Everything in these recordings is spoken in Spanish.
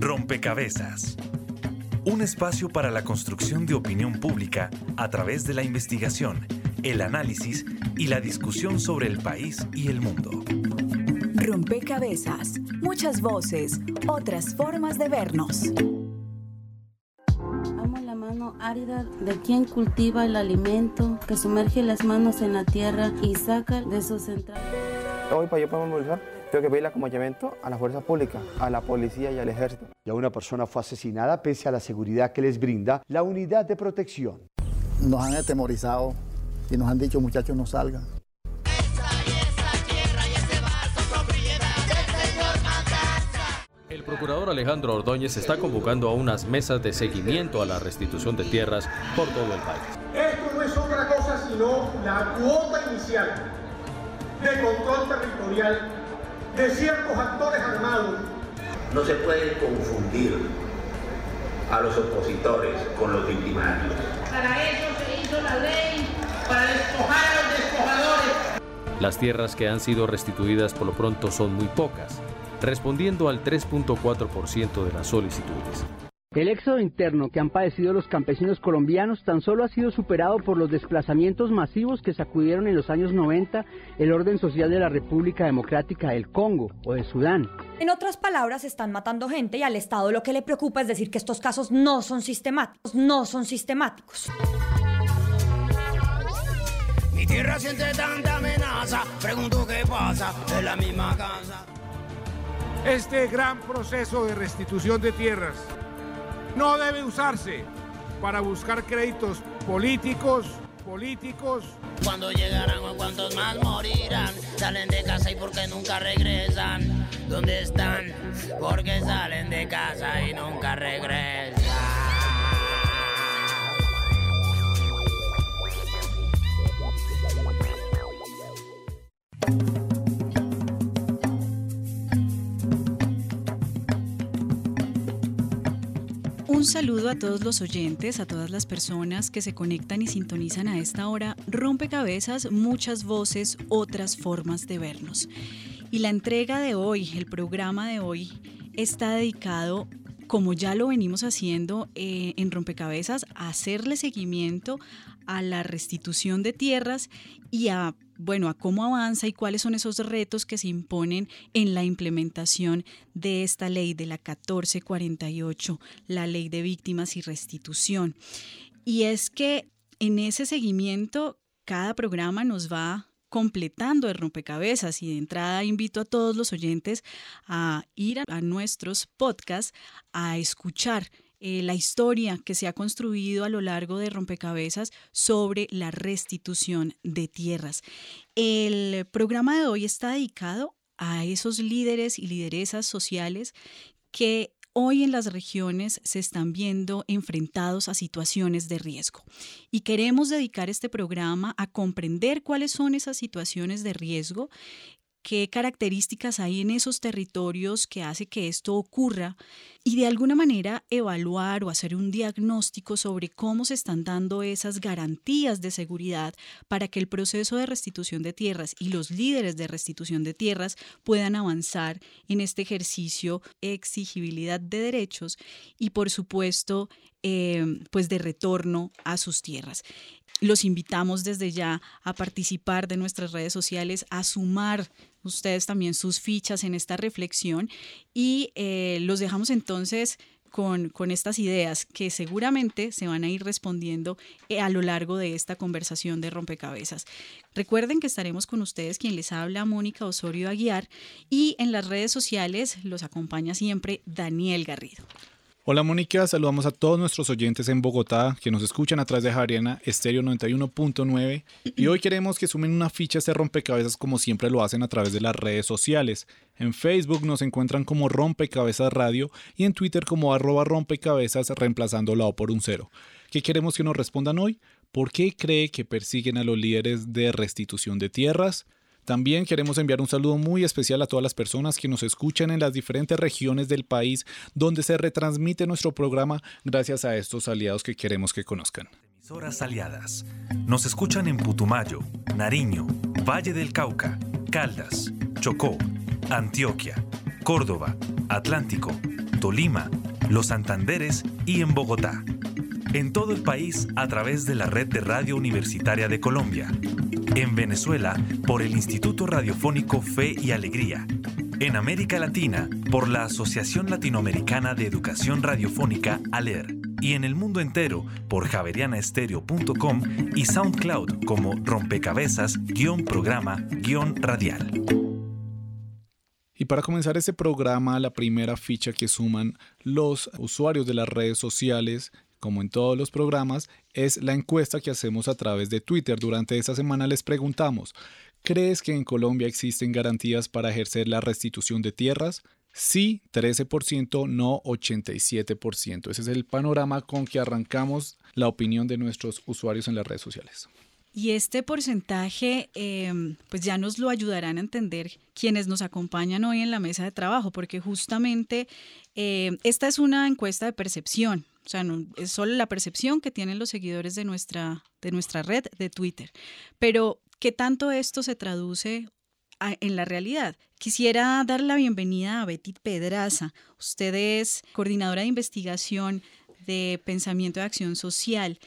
Rompecabezas. Un espacio para la construcción de opinión pública a través de la investigación, el análisis y la discusión sobre el país y el mundo. Rompecabezas. Muchas voces, otras formas de vernos. Amo la mano árida de quien cultiva el alimento, que sumerge las manos en la tierra y saca de sus entrañas. Hoy para yo poder movilizar, tengo que pedir acompañamiento a la fuerza pública, a la policía y al ejército. Ya una persona fue asesinada pese a la seguridad que les brinda la unidad de protección. Nos han atemorizado y nos han dicho muchachos no salgan. El procurador Alejandro Ordóñez está convocando a unas mesas de seguimiento a la restitución de tierras por todo el país. Esto no es otra cosa sino la cuota inicial de control territorial de ciertos actores armados. No se puede confundir a los opositores con los victimarios. Para eso se hizo la ley, para despojar a los despojadores. Las tierras que han sido restituidas por lo pronto son muy pocas, respondiendo al 3.4% de las solicitudes. El éxodo interno que han padecido los campesinos colombianos tan solo ha sido superado por los desplazamientos masivos que sacudieron en los años 90 el orden social de la República Democrática del Congo o de Sudán. En otras palabras, están matando gente y al Estado lo que le preocupa es decir que estos casos no son sistemáticos, no son sistemáticos. Mi tierra siente tanta amenaza, pregunto qué pasa en la misma casa. Este gran proceso de restitución de tierras no debe usarse para buscar créditos políticos, políticos. Cuando llegarán o cuántos más morirán, salen de casa y porque nunca regresan. ¿Dónde están? Porque salen de casa y nunca regresan. Saludo a todos los oyentes, a todas las personas que se conectan y sintonizan a esta hora. Rompecabezas, muchas voces, otras formas de vernos. Y la entrega de hoy, el programa de hoy, está dedicado, como ya lo venimos haciendo eh, en Rompecabezas, a hacerle seguimiento a la restitución de tierras y a bueno, a cómo avanza y cuáles son esos retos que se imponen en la implementación de esta ley de la 1448, la ley de víctimas y restitución. Y es que en ese seguimiento cada programa nos va completando el rompecabezas y de entrada invito a todos los oyentes a ir a nuestros podcasts a escuchar eh, la historia que se ha construido a lo largo de Rompecabezas sobre la restitución de tierras. El programa de hoy está dedicado a esos líderes y lideresas sociales que hoy en las regiones se están viendo enfrentados a situaciones de riesgo. Y queremos dedicar este programa a comprender cuáles son esas situaciones de riesgo qué características hay en esos territorios que hace que esto ocurra y de alguna manera evaluar o hacer un diagnóstico sobre cómo se están dando esas garantías de seguridad para que el proceso de restitución de tierras y los líderes de restitución de tierras puedan avanzar en este ejercicio exigibilidad de derechos y por supuesto eh, pues de retorno a sus tierras. Los invitamos desde ya a participar de nuestras redes sociales, a sumar ustedes también sus fichas en esta reflexión y eh, los dejamos entonces con, con, estas ideas que seguramente se van a ir respondiendo eh, a lo largo de esta conversación de rompecabezas. Recuerden que estaremos con ustedes quien les habla, Mónica Osorio Aguiar, y en las redes sociales los acompaña siempre Daniel Garrido. Hola Mónica, saludamos a todos nuestros oyentes en Bogotá que nos escuchan a través de Javariana Estéreo 91.9 y hoy queremos que sumen una ficha a este rompecabezas como siempre lo hacen a través de las redes sociales. En Facebook nos encuentran como Rompecabezas Radio y en Twitter como arroba rompecabezas reemplazando la O por un cero. ¿Qué queremos que nos respondan hoy? ¿Por qué cree que persiguen a los líderes de restitución de tierras? También queremos enviar un saludo muy especial a todas las personas que nos escuchan en las diferentes regiones del país donde se retransmite nuestro programa gracias a estos aliados que queremos que conozcan. Emisoras aliadas. Nos escuchan en Putumayo, Nariño, Valle del Cauca, Caldas, Chocó, Antioquia, Córdoba, Atlántico, Tolima, Los Santanderes y en Bogotá. En todo el país a través de la red de Radio Universitaria de Colombia. En Venezuela por el Instituto Radiofónico Fe y Alegría. En América Latina por la Asociación Latinoamericana de Educación Radiofónica ALER. Y en el mundo entero por javerianaestereo.com y SoundCloud como rompecabezas-programa-radial. Y para comenzar este programa, la primera ficha que suman los usuarios de las redes sociales, como en todos los programas, es la encuesta que hacemos a través de Twitter. Durante esta semana les preguntamos, ¿crees que en Colombia existen garantías para ejercer la restitución de tierras? Sí, 13%, no 87%. Ese es el panorama con que arrancamos la opinión de nuestros usuarios en las redes sociales. Y este porcentaje, em, pues ya nos lo ayudarán a entender quienes nos acompañan hoy en la mesa de trabajo, porque justamente em, esta es una encuesta de percepción, o sea, no, es solo la percepción que tienen los seguidores de nuestra, de nuestra red de Twitter. Pero, ¿qué tanto esto se traduce en la realidad. Quisiera dar la bienvenida a Betty Pedraza. Usted es coordinadora de investigación de pensamiento de acción social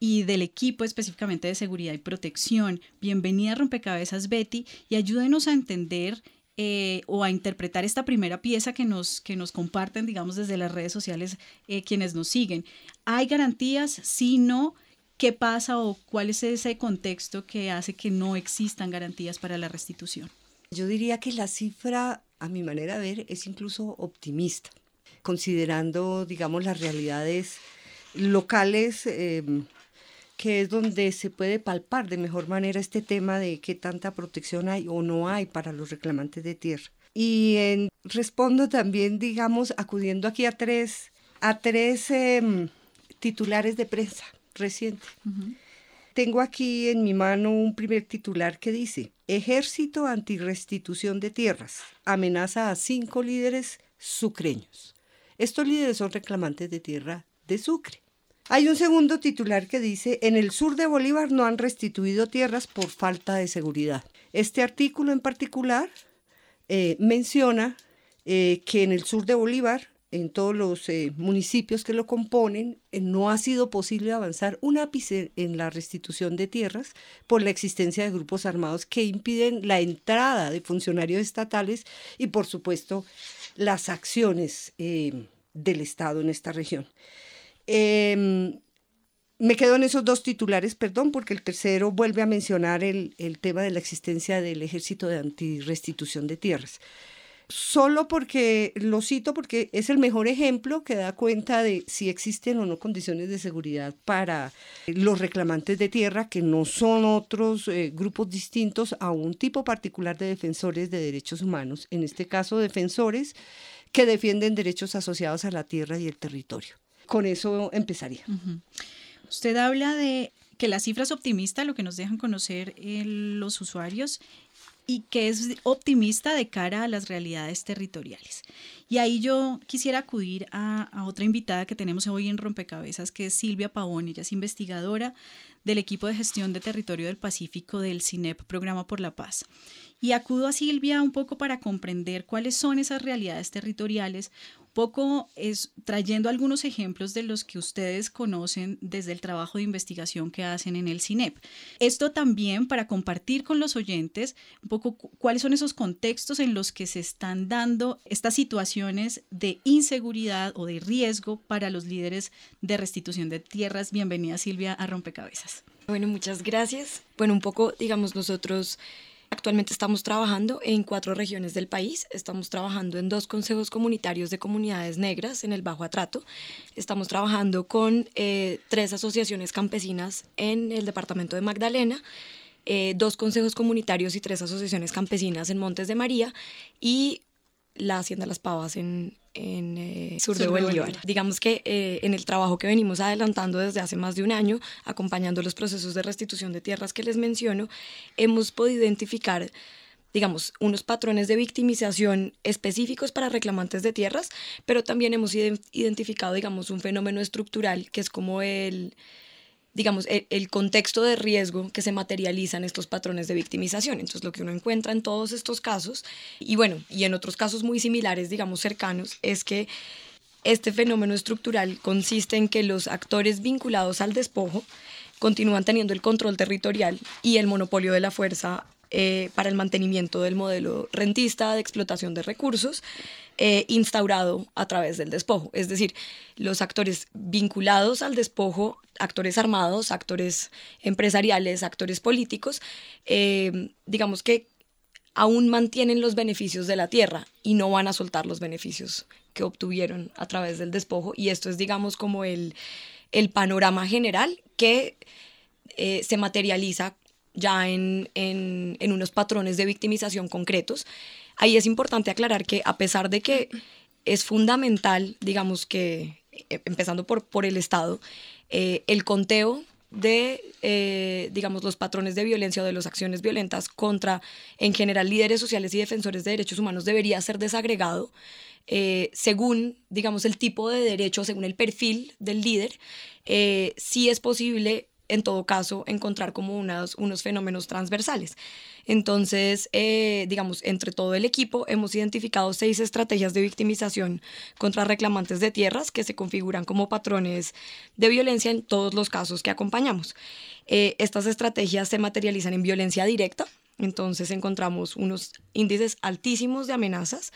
y del equipo específicamente de seguridad y protección. Bienvenida a Rompecabezas Betty y ayúdenos a entender eh, o a interpretar esta primera pieza que nos, que nos comparten, digamos, desde las redes sociales eh, quienes nos siguen. ¿Hay garantías? Si no, ¿qué pasa o cuál es ese contexto que hace que no existan garantías para la restitución? Yo diría que la cifra, a mi manera de ver, es incluso optimista, considerando, digamos, las realidades locales. Em, que es donde se puede palpar de mejor manera este tema de qué tanta protección hay o no hay para los reclamantes de tierra. Y respondo también, digamos, acudiendo aquí a tres, a tres em, titulares de prensa reciente. Tengo aquí en mi mano un primer titular que dice, Ejército antirrestitución de tierras, amenaza a cinco líderes sucreños. Estos líderes son reclamantes de tierra de Sucre. Hay un segundo titular que dice, en el sur de Bolívar no han restituido tierras por falta de seguridad. Este artículo en particular eh, menciona eh, que en el sur de Bolívar, en todos los eh, municipios que lo componen, no ha sido posible avanzar un ápice en la restitución de tierras por la existencia de grupos armados que impiden la entrada de funcionarios estatales y, por supuesto, las acciones del Estado en esta región. Em, me quedo en esos dos titulares, perdón, porque el tercero vuelve a mencionar el, tema de la existencia del ejército de antirrestitución de tierras. Solo porque lo cito porque es el mejor ejemplo que da cuenta de si existen o no condiciones de seguridad para los reclamantes de tierra, que no son otros eh, grupos distintos a un tipo particular de defensores de derechos humanos, en este caso defensores que defienden derechos asociados a la tierra y el territorio. Con eso empezaría. Usted habla de que la cifra es optimista, lo que nos dejan conocer eh, los usuarios, y que es optimista de cara a las realidades territoriales. Y ahí yo quisiera acudir a, a, otra invitada que tenemos hoy en Rompecabezas, que es Silvia Pavón. Ella es investigadora del equipo de gestión de territorio del Pacífico del CINEP, Programa por la Paz. Y acudo a Silvia un poco para comprender cuáles son esas realidades territoriales, poco es trayendo algunos ejemplos de los que ustedes conocen desde el trabajo de investigación que hacen en el CINEP. Esto también para compartir con los oyentes un poco cuáles son esos contextos en los que se están dando estas situaciones de inseguridad o de riesgo para los líderes de restitución de tierras. Bienvenida Silvia a Rompecabezas. Bueno, muchas gracias. Bueno, un poco, digamos, nosotros Actualmente estamos trabajando en cuatro regiones del país. Estamos trabajando en dos consejos comunitarios de comunidades negras en el Bajo Atrato. Estamos trabajando con eh, tres asociaciones campesinas en el departamento de Magdalena. Eh, dos consejos comunitarios y tres asociaciones campesinas en Montes de María y la Hacienda Las Pavas en, en eh, sur, de Bolívar. Digamos que eh, en el trabajo que venimos adelantando desde hace más de un año, acompañando los procesos de restitución de tierras que les menciono, hemos podido identificar digamos, unos patrones de victimización específicos para reclamantes de tierras, pero también hemos identificado, digamos, un fenómeno estructural que es como el, digamos, el, contexto de riesgo que se materializa en estos patrones de victimización. Entonces, lo que uno encuentra en todos estos casos, y bueno, y en otros casos muy similares, digamos, cercanos, es que este fenómeno estructural consiste en que los actores vinculados al despojo continúan teniendo el control territorial y el monopolio de la fuerza eh, para el mantenimiento del modelo rentista de explotación de recursos eh, instaurado a través del despojo. Es decir, los actores vinculados al despojo, actores armados, actores empresariales, actores políticos, eh, digamos que aún mantienen los beneficios de la tierra y no van a soltar los beneficios que obtuvieron a través del despojo. Y esto es, digamos, como el, el panorama general que se materializa ya en, en, unos patrones de victimización concretos. Ahí es importante aclarar que a pesar de que es fundamental, digamos que, eh, empezando por, por el Estado, eh, el conteo de, eh, digamos, los patrones de violencia o de las acciones violentas contra, en general, líderes sociales y defensores de derechos humanos debería ser desagregado según, digamos, el tipo de derecho, según el perfil del líder. sí es posible en todo caso, encontrar como unos, unos fenómenos transversales. Entonces, eh, digamos, entre todo el equipo hemos identificado seis estrategias de victimización contra reclamantes de tierras que se configuran como patrones de violencia en todos los casos que acompañamos. Eh, estas estrategias se materializan en violencia directa, entonces encontramos unos índices altísimos de amenazas,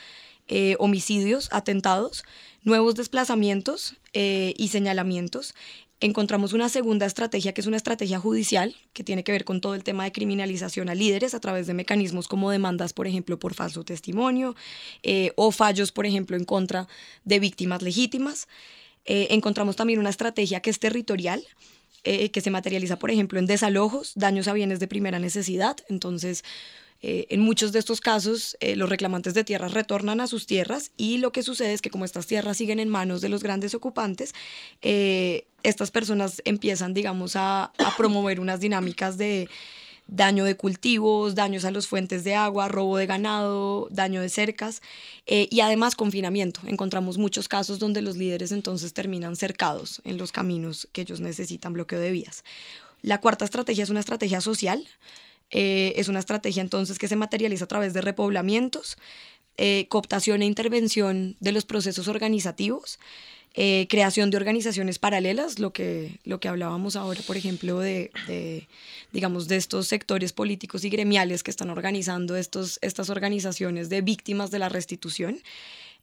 eh, homicidios, atentados, nuevos desplazamientos y señalamientos encontramos una segunda estrategia que es una estrategia judicial que tiene que ver con todo el tema de criminalización a líderes a través de mecanismos como demandas, por ejemplo, por falso testimonio eh, o fallos, por ejemplo, en contra de víctimas legítimas. Eh, encontramos también una estrategia que es territorial, eh, que se materializa, por ejemplo, en desalojos, daños a bienes de primera necesidad. Entonces, eh, en muchos de estos casos, eh, los reclamantes de tierras retornan a sus tierras y lo que sucede es que como estas tierras siguen en manos de los grandes ocupantes, eh, estas personas empiezan, digamos, a, promover unas dinámicas de daño de cultivos, daños a las fuentes de agua, robo de ganado, daño de cercas y además confinamiento. Encontramos muchos casos donde los líderes entonces terminan cercados en los caminos que ellos necesitan, bloqueo de vías. La cuarta estrategia es una estrategia social. Eh, es una estrategia entonces que se materializa a través de repoblamientos, eh, cooptación e intervención de los procesos organizativos, eh, creación de organizaciones paralelas, lo que, lo que hablábamos ahora, por ejemplo, de, de, digamos, de estos sectores políticos y gremiales que están organizando estos, estas organizaciones de víctimas de la restitución.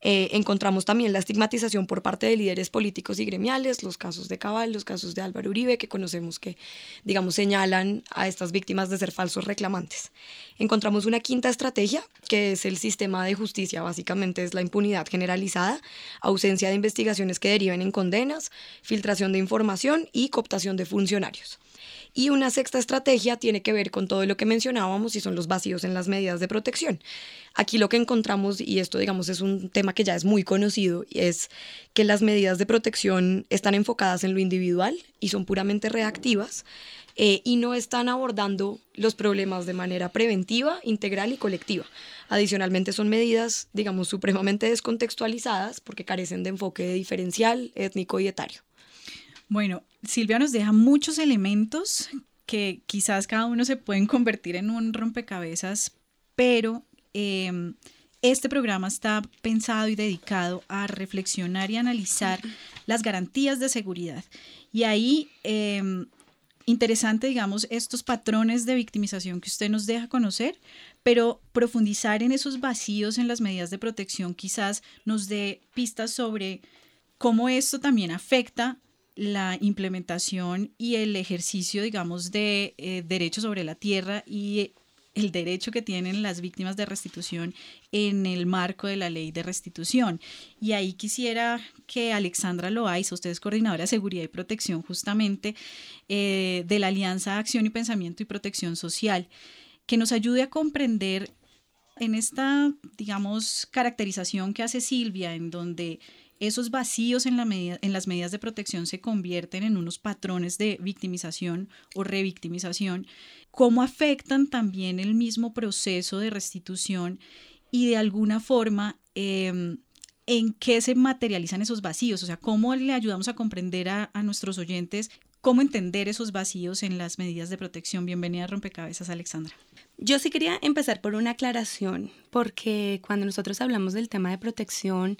Eh, encontramos también la estigmatización por parte de líderes políticos y gremiales, los casos de Cabal, los casos de Álvaro Uribe, que conocemos que, digamos, señalan a estas víctimas de ser falsos reclamantes. Encontramos una quinta estrategia, que es el sistema de justicia, básicamente es la impunidad generalizada, ausencia de investigaciones que deriven en condenas, filtración de información y cooptación de funcionarios. Y una sexta estrategia tiene que ver con todo lo que mencionábamos y son los vacíos en las medidas de protección. Aquí lo que encontramos, y esto digamos es un tema que ya es muy conocido, es que las medidas de protección están enfocadas en lo individual y son puramente reactivas eh, y no están abordando los problemas de manera preventiva, integral y colectiva. Adicionalmente son medidas, digamos, supremamente descontextualizadas porque carecen de enfoque diferencial, étnico y etario. Bueno, Silvia nos deja muchos elementos que quizás cada uno se pueden convertir en un rompecabezas, pero em, este programa está pensado y dedicado a reflexionar y analizar las garantías de seguridad. Y ahí, em, interesante, digamos, estos patrones de victimización que usted nos deja conocer, pero profundizar en esos vacíos en las medidas de protección quizás nos dé pistas sobre cómo esto también afecta la implementación y el ejercicio, digamos, de eh, derechos sobre la tierra y el derecho que tienen las víctimas de restitución en el marco de la ley de restitución. Y ahí quisiera que Alexandra Loaiza, usted es coordinadora de seguridad y protección justamente eh, de la Alianza Acción y Pensamiento y Protección Social, que nos ayude a comprender en esta, digamos, caracterización que hace Silvia, en donde esos vacíos en, la en las medidas de protección se convierten en unos patrones de victimización o revictimización, cómo afectan también el mismo proceso de restitución y de alguna forma em, en qué se materializan esos vacíos, o sea, cómo le ayudamos a comprender a, a nuestros oyentes cómo entender esos vacíos en las medidas de protección. Bienvenida a Rompecabezas, Alexandra. Yo sí quería empezar por una aclaración, porque cuando nosotros hablamos del tema de protección,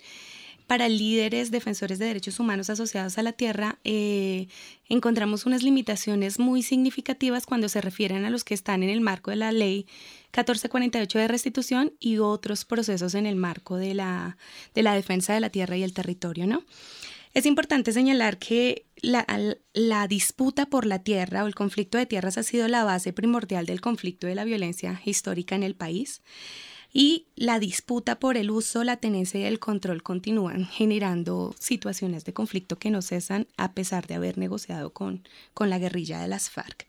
para líderes defensores de derechos humanos asociados a la tierra, eh, encontramos unas limitaciones muy significativas cuando se refieren a los que están en el marco de la ley 1448 de restitución y otros procesos en el marco de la, de la defensa de la tierra y el territorio, ¿no? Es importante señalar que la, la, disputa por la tierra o el conflicto de tierras ha sido la base primordial del conflicto de la violencia histórica en el país y la disputa por el uso, la tenencia y el control continúan generando situaciones de conflicto que no cesan a pesar de haber negociado con, con la guerrilla de las FARC.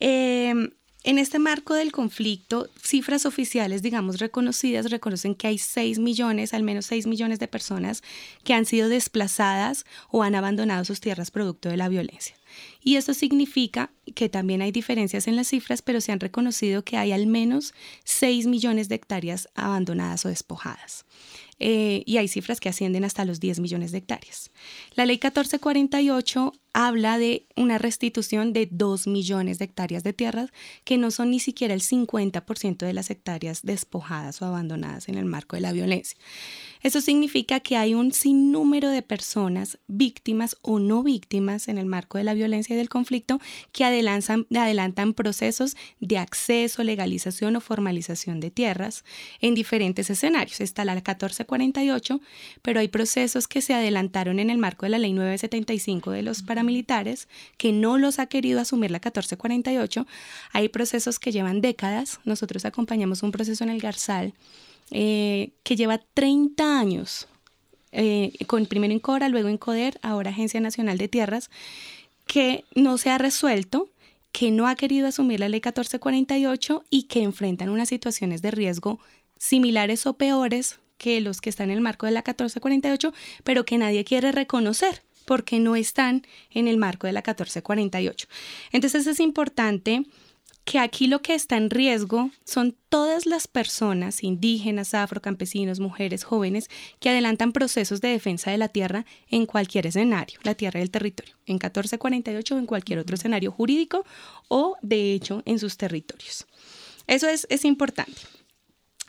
Eh, en este marco del conflicto, cifras oficiales, digamos, reconocidas, reconocen que hay 6 millones, al menos 6 millones de personas que han sido desplazadas o han abandonado sus tierras producto de la violencia. Y eso significa que también hay diferencias en las cifras, pero se han reconocido que hay al menos 6 millones de hectáreas abandonadas o despojadas. Eh, y hay cifras que ascienden hasta los 10 millones de hectáreas. La ley 1448 habla de una restitución de 2 millones de hectáreas de tierras que no son ni siquiera el 50% de las hectáreas despojadas o abandonadas en el marco de la violencia. Eso significa que hay un sinnúmero de personas víctimas o no víctimas en el marco de la violencia y del conflicto que adelantan, procesos de acceso, legalización o formalización de tierras en diferentes escenarios. Está la 1448, pero hay procesos que se adelantaron en el marco de la ley 975 de los paramilitares que no los ha querido asumir la 1448. Hay procesos que llevan décadas. Nosotros acompañamos un proceso en el Garzal eh, que lleva 30 años, eh, con primero en Cora, luego en CODER, ahora Agencia Nacional de Tierras, que no se ha resuelto, que no ha querido asumir la ley 1448 y que enfrentan unas situaciones de riesgo similares o peores que los que están en el marco de la 1448, pero que nadie quiere reconocer porque no están en el marco de la 1448. Entonces es importante que aquí lo que está en riesgo son todas las personas indígenas, afrocampesinos, mujeres, jóvenes que adelantan procesos de defensa de la tierra en cualquier escenario, la tierra y el territorio, en 1448 o en cualquier otro escenario jurídico o de hecho en sus territorios. Eso es, es importante.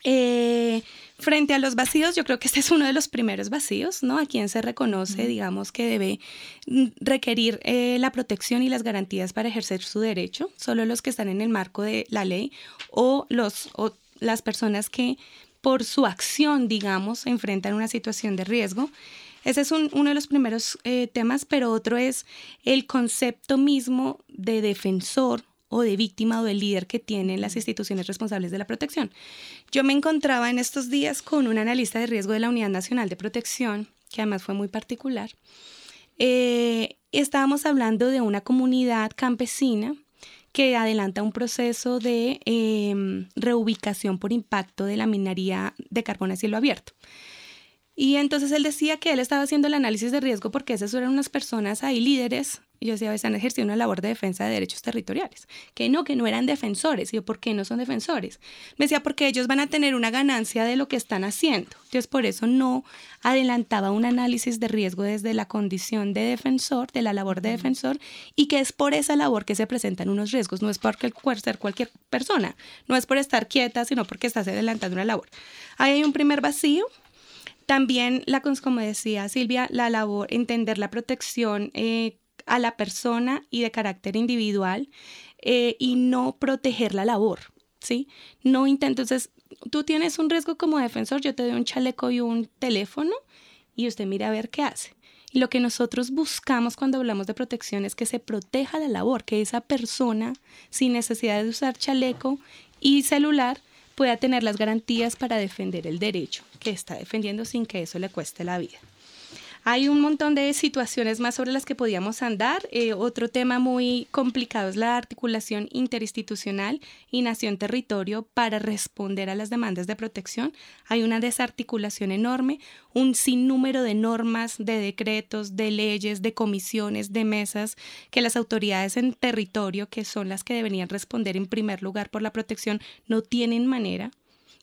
Eh, frente a los vacíos, yo creo que este es uno de los primeros vacíos, ¿no? A quien se reconoce, digamos, que debe mm, requerir eh, la protección y las garantías para ejercer su derecho, solo los que están en el marco de la ley o, los, o las personas que por su acción, digamos, enfrentan una situación de riesgo. Ese es uno de los primeros eh, temas, pero otro es el concepto mismo de defensor o de víctima o de líder que tienen las instituciones responsables de la protección. Yo me encontraba en estos días con un analista de riesgo de la Unidad Nacional de Protección, que además fue muy particular. Eh, estábamos hablando de una comunidad campesina que adelanta un proceso de em, reubicación por impacto de la minería de carbón a cielo abierto. Y entonces él decía que él estaba haciendo el análisis de riesgo porque esas eran unas personas ahí líderes y yo decía, están ejerciendo una labor de defensa de derechos territoriales. Que no, que no eran defensores. Y yo, ¿por qué no son defensores? Me decía, porque ellos van a tener una ganancia de lo que están haciendo. Entonces, por eso no adelantaba un análisis de riesgo desde la condición de defensor, de la labor de defensor, y que es por esa labor que se presentan unos riesgos. No es por ser cualquier persona, no es por estar quieta, sino porque estás adelantando una labor. Ahí hay un primer vacío, también, la, como decía Silvia, la labor, entender la protección eh, a la persona y de carácter individual eh, y no proteger la labor, ¿sí? No intento, entonces, tú tienes un riesgo como defensor, yo te doy un chaleco y un teléfono y usted mira a ver qué hace. Y lo que nosotros buscamos cuando hablamos de protección es que se proteja la labor, que esa persona, sin necesidad de usar chaleco y celular, pueda tener las garantías para defender el derecho que está defendiendo sin que eso le cueste la vida. Hay un montón de situaciones más sobre las que podíamos andar. Eh, otro tema muy complicado es la articulación interinstitucional y nación-territorio para responder a las demandas de protección. Hay una desarticulación enorme, un sinnúmero de normas, de decretos, de leyes, de comisiones, de mesas que las autoridades en territorio, que son las que deberían responder en primer lugar por la protección, no tienen manera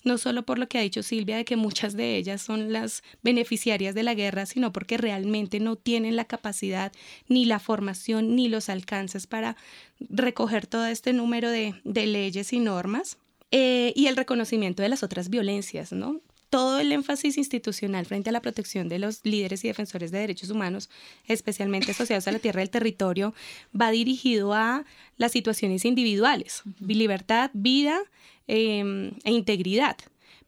no solo por lo que ha dicho Silvia de que muchas de ellas son las beneficiarias de la guerra, sino porque realmente no tienen la capacidad ni la formación ni los alcances para recoger todo este número de, leyes y normas. Eh, y el reconocimiento de las otras violencias, ¿no? Todo el énfasis institucional frente a la protección de los líderes y defensores de derechos humanos, especialmente asociados a la tierra del territorio, va dirigido a las situaciones individuales, libertad, vida em, e integridad.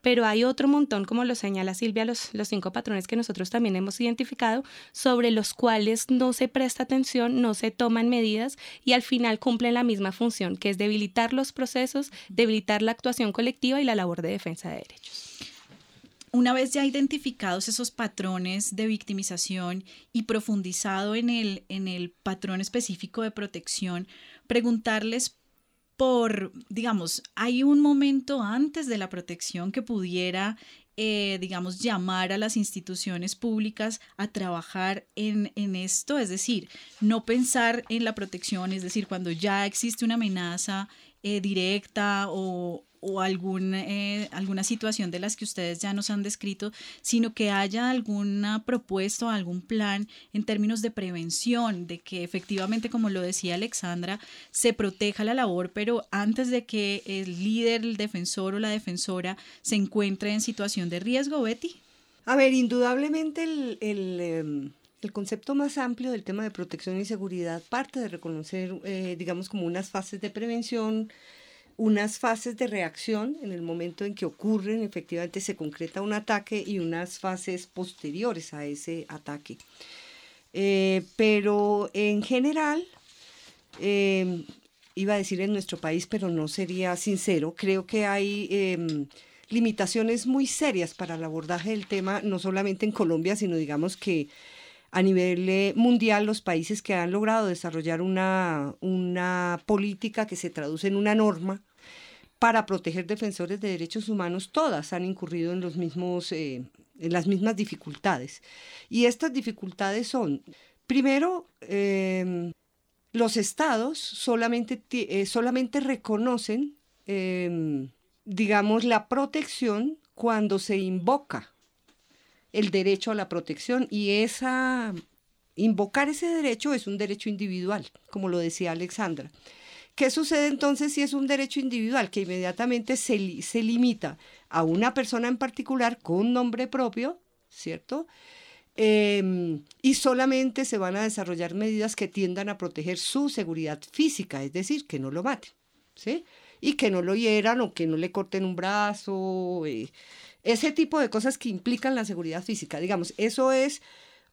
Pero hay otro montón, como lo señala Silvia, los, los cinco patrones que nosotros también hemos identificado, sobre los cuales no se presta atención, no se toman medidas y al final cumplen la misma función, que es debilitar los procesos, debilitar la actuación colectiva y la labor de defensa de derechos. Una vez ya identificados esos patrones de victimización y profundizado en el, en el patrón específico de protección, preguntarles por, digamos, hay un momento antes de la protección que pudiera, eh, digamos, llamar a las instituciones públicas a trabajar en, en, esto, es decir, no pensar en la protección, es decir, cuando ya existe una amenaza eh, directa o, o algún, eh, alguna situación de las que ustedes ya nos han descrito, sino que haya alguna propuesta o algún plan en términos de prevención, de que efectivamente, como lo decía Alexandra, se proteja la labor, pero antes de que el líder, el defensor o la defensora se encuentre en situación de riesgo, Betty. A ver, indudablemente el, el, em, el concepto más amplio del tema de protección y seguridad parte de reconocer, eh, digamos, como unas fases de prevención, unas fases de reacción en el momento en que ocurren, efectivamente se concreta un ataque y unas fases posteriores a ese ataque. Eh, pero en general, em, iba a decir en nuestro país, pero no sería sincero, creo que hay em, limitaciones muy serias para el abordaje del tema, no solamente en Colombia, sino digamos que a nivel eh, mundial los países que han logrado desarrollar una, una política que se traduce en una norma para proteger defensores de derechos humanos, todas han incurrido en, los mismos, eh, en las mismas dificultades. Y estas dificultades son, primero, em, los estados solamente, eh, solamente reconocen, em, digamos, la protección cuando se invoca el derecho a la protección y esa invocar ese derecho es un derecho individual, como lo decía Alexandra. ¿Qué sucede entonces si es un derecho individual que inmediatamente se, se limita a una persona en particular con nombre propio, ¿cierto? Em, y solamente se van a desarrollar medidas que tiendan a proteger su seguridad física, es decir, que no lo maten, ¿sí? Y que no lo hieran o que no le corten un brazo, eh, ese tipo de cosas que implican la seguridad física. Digamos, eso es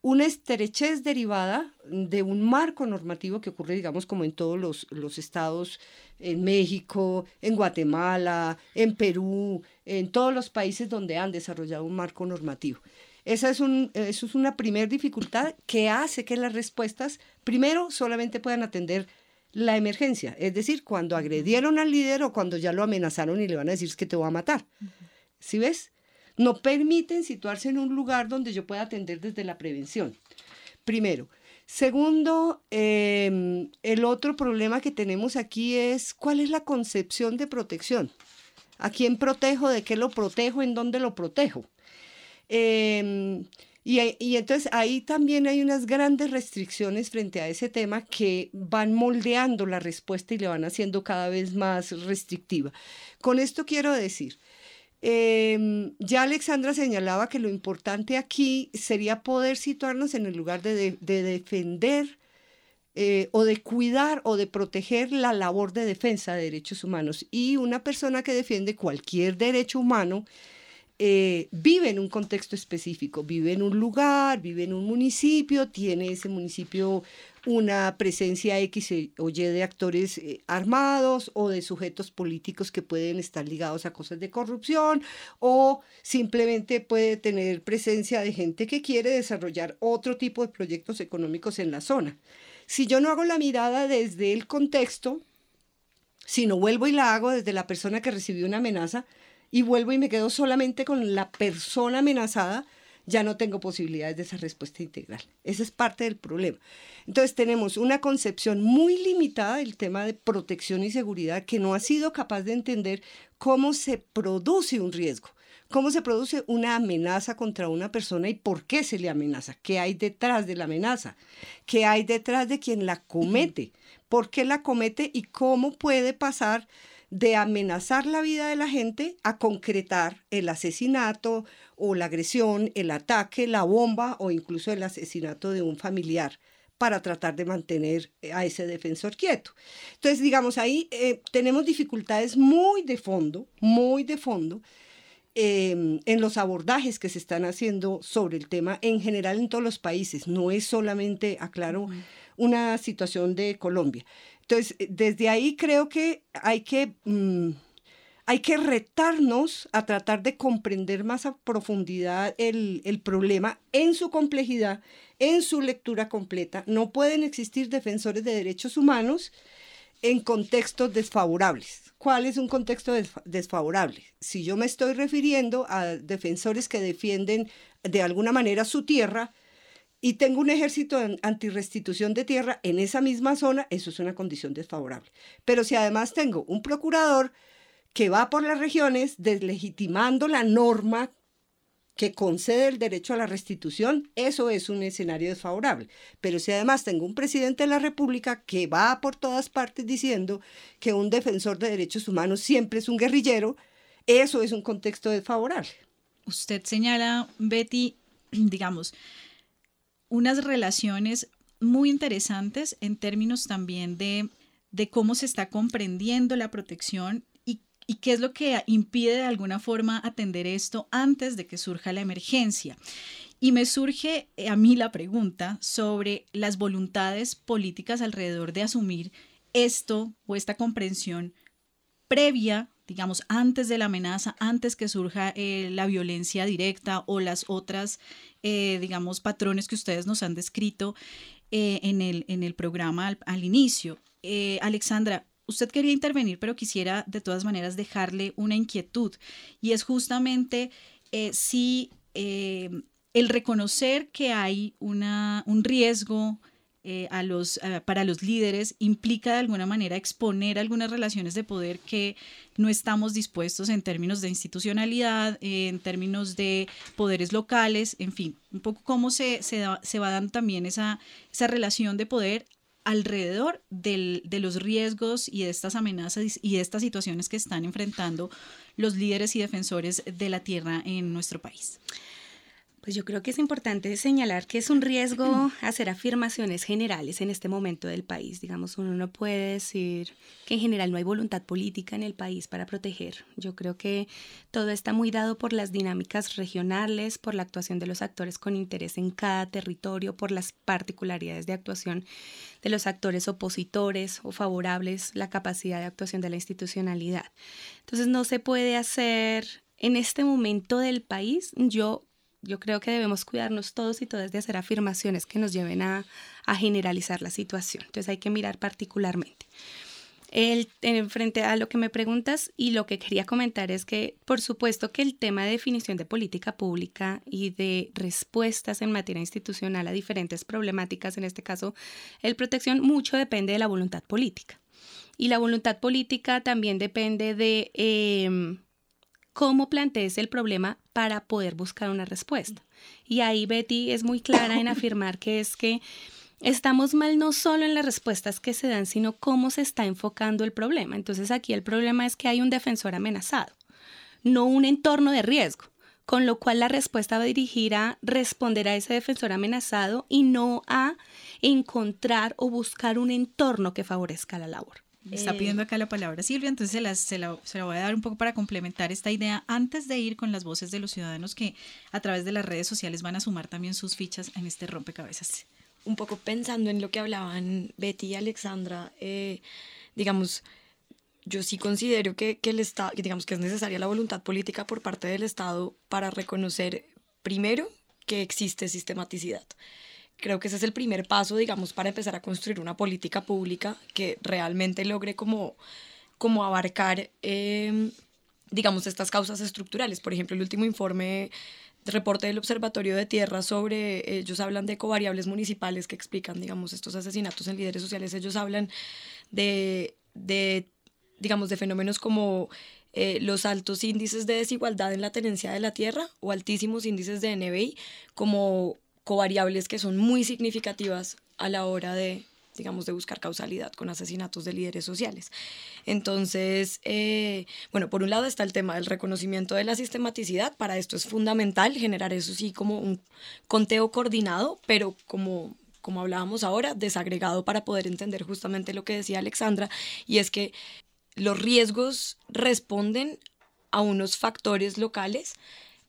una estrechez derivada de un marco normativo que ocurre, digamos, como en todos los, estados, en México, en Guatemala, en Perú, en todos los países donde han desarrollado un marco normativo. Esa es, un, eso es una primera dificultad que hace que las respuestas, primero, solamente puedan atender la emergencia, es decir, cuando agredieron al líder o cuando ya lo amenazaron y le van a decir que te voy a matar. ¿Sí ves? No permiten situarse en un lugar donde yo pueda atender desde la prevención. Primero. Segundo, em, el otro problema que tenemos aquí es cuál es la concepción de protección. ¿A quién protejo? ¿De qué lo protejo? ¿En dónde lo protejo? Em, y, y, entonces ahí también hay unas grandes restricciones frente a ese tema que van moldeando la respuesta y le van haciendo cada vez más restrictiva. Con esto quiero decir, Em, ya Alexandra señalaba que lo importante aquí sería poder situarnos en el lugar de, defender eh, o de cuidar o de proteger la labor de defensa de derechos humanos. Y una persona que defiende cualquier derecho humano eh, vive en un contexto específico, vive en un lugar, vive en un municipio, tiene ese municipio una presencia X o Y de actores eh, armados o de sujetos políticos que pueden estar ligados a cosas de corrupción o simplemente puede tener presencia de gente que quiere desarrollar otro tipo de proyectos económicos en la zona. Si yo no hago la mirada desde el contexto, si no vuelvo y la hago desde la persona que recibió una amenaza, y vuelvo y me quedo solamente con la persona amenazada, ya no tengo posibilidades de esa respuesta integral. Ese es parte del problema. Entonces tenemos una concepción muy limitada del tema de protección y seguridad que no ha sido capaz de entender cómo se produce un riesgo, cómo se produce una amenaza contra una persona y por qué se le amenaza, qué hay detrás de la amenaza, qué hay detrás de quien la comete, por qué la comete y cómo puede pasar de amenazar la vida de la gente a concretar el asesinato o la agresión, el ataque, la bomba o incluso el asesinato de un familiar para tratar de mantener a ese defensor quieto. Entonces, digamos, ahí eh, tenemos dificultades muy de fondo, muy de fondo, em, en los abordajes que se están haciendo sobre el tema en general en todos los países. No es solamente, aclaro, una situación de Colombia. Entonces, desde ahí creo que hay que, mm, hay que retarnos a tratar de comprender más a profundidad el, problema en su complejidad, en su lectura completa. No pueden existir defensores de derechos humanos en contextos desfavorables. ¿Cuál es un contexto desfavorable? Si yo me estoy refiriendo a defensores que defienden de alguna manera su tierra, y tengo un ejército antirrestitución de tierra en esa misma zona, eso es una condición desfavorable. Pero si además tengo un procurador que va por las regiones deslegitimando la norma que concede el derecho a la restitución, eso es un escenario desfavorable. Pero si además tengo un presidente de la República que va por todas partes diciendo que un defensor de derechos humanos siempre es un guerrillero, eso es un contexto desfavorable. Usted señala, Betty, digamos, unas relaciones muy interesantes en términos también de, de cómo se está comprendiendo la protección y, qué es lo que impide de alguna forma atender esto antes de que surja la emergencia. Y me surge eh, a mí la pregunta sobre las voluntades políticas alrededor de asumir esto o esta comprensión previa digamos, antes de la amenaza, antes que surja eh, la violencia directa o las otras, eh, digamos, patrones que ustedes nos han descrito en, el, en el programa al, inicio. Alexandra, usted quería intervenir, pero quisiera de todas maneras dejarle una inquietud. Y es justamente si el reconocer que hay una, un riesgo eh, a los, eh, para los líderes implica de alguna manera exponer algunas relaciones de poder que no estamos dispuestos en términos de institucionalidad, en términos de poderes locales, en fin, un poco cómo se, se, se va dando también esa, esa relación de poder alrededor del, de los riesgos y de estas amenazas y de estas situaciones que están enfrentando los líderes y defensores de la tierra en nuestro país. Pues yo creo que es importante señalar que es un riesgo hacer afirmaciones generales en este momento del país. Digamos, uno no puede decir que en general no hay voluntad política en el país para proteger. Yo creo que todo está muy dado por las dinámicas regionales, por la actuación de los actores con interés en cada territorio, por las particularidades de actuación de los actores opositores o favorables, la capacidad de actuación de la institucionalidad. Entonces no se puede hacer en este momento del país, yo yo creo que debemos cuidarnos todos y todas de hacer afirmaciones que nos lleven a, generalizar la situación. Entonces hay que mirar particularmente. El, en frente a lo que me preguntas y lo que quería comentar es que, por supuesto, que el tema de definición de política pública y de respuestas en materia institucional a diferentes problemáticas, en este caso el protección, mucho depende de la voluntad política. Y la voluntad política también depende de em, cómo plantees el problema para poder buscar una respuesta. Y ahí Betty es muy clara en afirmar que es que estamos mal no solo en las respuestas que se dan, sino cómo se está enfocando el problema. Entonces aquí el problema es que hay un defensor amenazado, no un entorno de riesgo, con lo cual la respuesta va a dirigir a responder a ese defensor amenazado y no a encontrar o buscar un entorno que favorezca la labor está eh, pidiendo acá la palabra Silvia, entonces se la, se, la, se la voy a dar un poco para complementar esta idea antes de ir con las voces de los ciudadanos que a través de las redes sociales van a sumar también sus fichas en este rompecabezas. Un poco pensando en lo que hablaban Betty y Alexandra, eh, digamos, yo sí considero que, que el Estado, digamos que es necesaria la voluntad política por parte del Estado para reconocer primero que existe sistematicidad. Creo que ese es el primer paso, digamos, para empezar a construir una política pública que realmente logre como, como abarcar, em, digamos, estas causas estructurales. Por ejemplo, el último informe reporte del Observatorio de Tierra sobre, ellos hablan de covariables municipales que explican, digamos, estos asesinatos en líderes sociales, ellos hablan de, de digamos, de fenómenos como eh, los altos índices de desigualdad en la tenencia de la tierra o altísimos índices de NBI como covariables que son muy significativas a la hora de digamos, de buscar causalidad con asesinatos de líderes sociales. Entonces, eh, bueno, por un lado está el tema del reconocimiento de la sistematicidad, para esto es fundamental generar eso sí como un conteo coordinado, pero como como hablábamos ahora, desagregado para poder entender justamente lo que decía Alexandra, y es que los riesgos responden a unos factores locales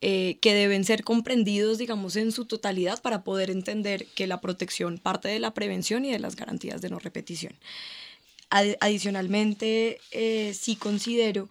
eh, que deben ser comprendidos, digamos, en su totalidad para poder entender que la protección parte de la prevención y de las garantías de no repetición. adicionalmente, eh, sí considero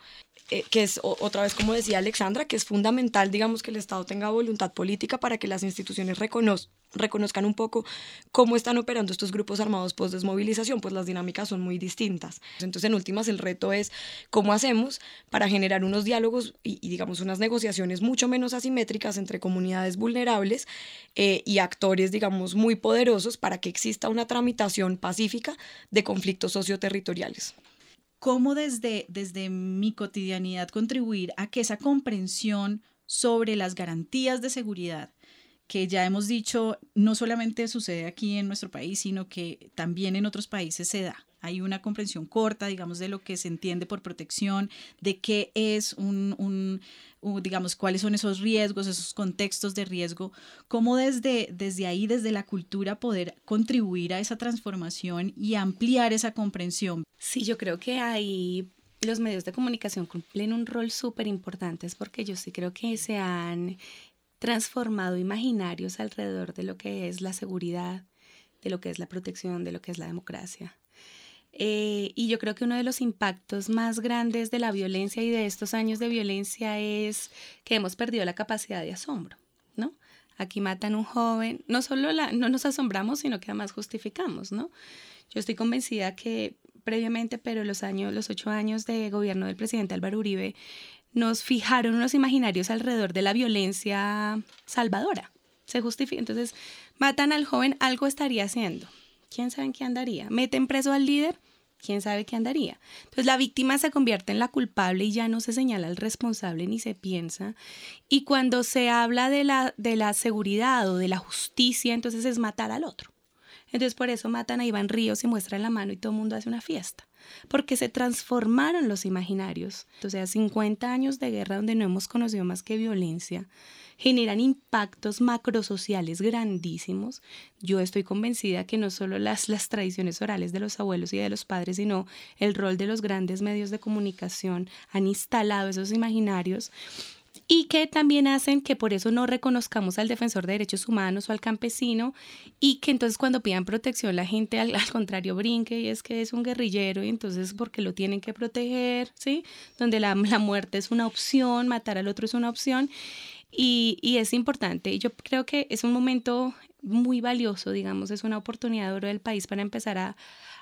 eh, que es otra vez como decía Alexandra, que es fundamental, digamos, que el Estado tenga voluntad política para que las instituciones reconozcan un poco cómo están operando estos grupos armados post desmovilización, pues las dinámicas son muy distintas. Entonces, en últimas, el reto es cómo hacemos para generar unos diálogos y, digamos, unas negociaciones mucho menos asimétricas entre comunidades vulnerables eh, y actores, digamos, muy poderosos para que exista una tramitación pacífica de conflictos socioterritoriales cómo desde, desde mi cotidianidad contribuir a que esa comprensión sobre las garantías de seguridad que ya hemos dicho no solamente sucede aquí en nuestro país, sino que también en otros países se da. Hay una comprensión corta, digamos, de lo que se entiende por protección, de qué es un, digamos, cuáles son esos riesgos, esos contextos de riesgo, cómo desde, desde ahí, desde la cultura, poder contribuir a esa transformación y ampliar esa comprensión. Sí, yo creo que ahí los medios de comunicación cumplen un rol súper importante porque yo sí creo que se han transformado imaginarios alrededor de lo que es la seguridad, de lo que es la protección, de lo que es la democracia. Eh, y yo creo que uno de los impactos más grandes de la violencia y de estos años de violencia es que hemos perdido la capacidad de asombro, ¿no? Aquí matan un joven, no solo la, no nos asombramos, sino que además justificamos, ¿no? Yo estoy convencida que previamente, pero los años, los ocho años de gobierno del presidente Álvaro Uribe nos fijaron unos imaginarios alrededor de la violencia salvadora. Se justifica. Entonces, matan al joven, algo estaría haciendo. ¿Quién sabe en qué andaría? Meten preso al líder, quién sabe qué andaría. Entonces la víctima se convierte en la culpable y ya no se señala al responsable ni se piensa. Y cuando se habla de la, de la seguridad o de la justicia, entonces es matar al otro. Entonces por eso matan a Iván Ríos y muestran la mano y todo el mundo hace una fiesta. Porque se transformaron los imaginarios. O sea, 50 años de guerra donde no hemos conocido más que violencia generan impactos macrosociales grandísimos. Yo estoy convencida que no solo las, las tradiciones orales de los abuelos y de los padres, sino el rol de los grandes medios de comunicación han instalado esos imaginarios y que también hacen que por eso no reconozcamos al defensor de derechos humanos o al campesino y que entonces cuando pidan protección la gente al, contrario brinque y es que es un guerrillero y entonces porque lo tienen que proteger, ¿sí? Donde la, la muerte es una opción, matar al otro es una opción y, es importante. Yo creo que es un momento muy valioso, digamos, es una oportunidad de oro del país para empezar a,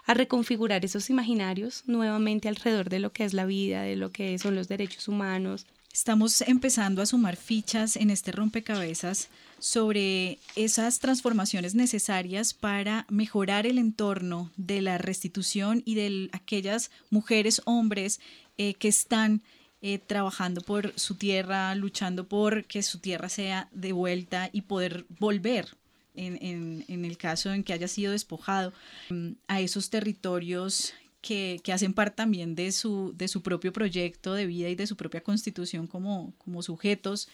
a reconfigurar esos imaginarios nuevamente alrededor de lo que es la vida, de lo que son los derechos humanos. Estamos empezando a sumar fichas en este rompecabezas sobre esas transformaciones necesarias para mejorar el entorno de la restitución y de aquellas mujeres, hombres eh, que están eh, trabajando por su tierra, luchando por que su tierra sea devuelta y poder volver, en, el caso en que haya sido despojado, mm, a esos territorios que, hacen parte también de su, de su propio proyecto de vida y de su propia constitución como, como sujetos.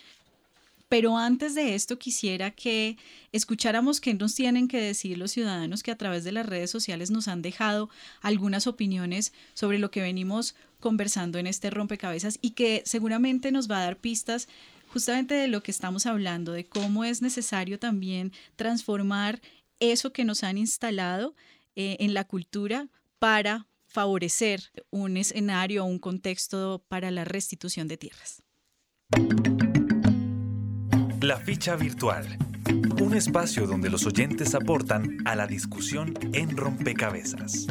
Pero antes de esto quisiera que escucháramos qué nos tienen que decir los ciudadanos que a través de las redes sociales nos han dejado algunas opiniones sobre lo que venimos conversando en este rompecabezas y que seguramente nos va a dar pistas justamente de lo que estamos hablando, de cómo es necesario también transformar eso que nos han instalado eh, en la cultura para favorecer un escenario un contexto para la restitución de tierras. La ficha virtual. Un espacio donde los oyentes aportan a la discusión en rompecabezas.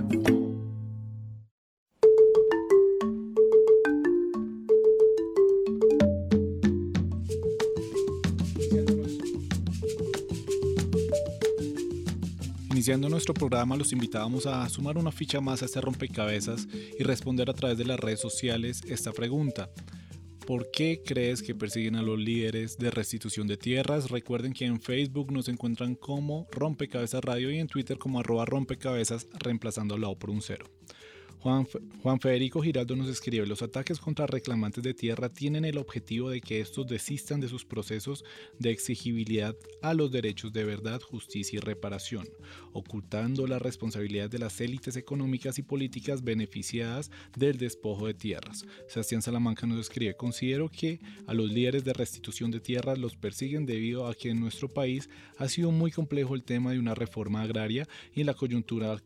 Iniciando nuestro programa los invitábamos a sumar una ficha más a este rompecabezas y responder a través de las redes sociales esta pregunta. ¿Por qué crees que persiguen a los líderes de restitución de tierras? Recuerden que en Facebook nos encuentran como Rompecabezas Radio y en Twitter como arroba rompecabezas reemplazando la O por un cero. Juan, Juan, Federico Giraldo nos escribe, los ataques contra reclamantes de tierra tienen el objetivo de que estos desistan de sus procesos de exigibilidad a los derechos de verdad, justicia y reparación, ocultando la responsabilidad de las élites económicas y políticas beneficiadas del despojo de tierras. Sebastián Salamanca nos escribe, considero que a los líderes de restitución de tierras los persiguen debido a que en nuestro país ha sido muy complejo el tema de una reforma agraria y la coyuntura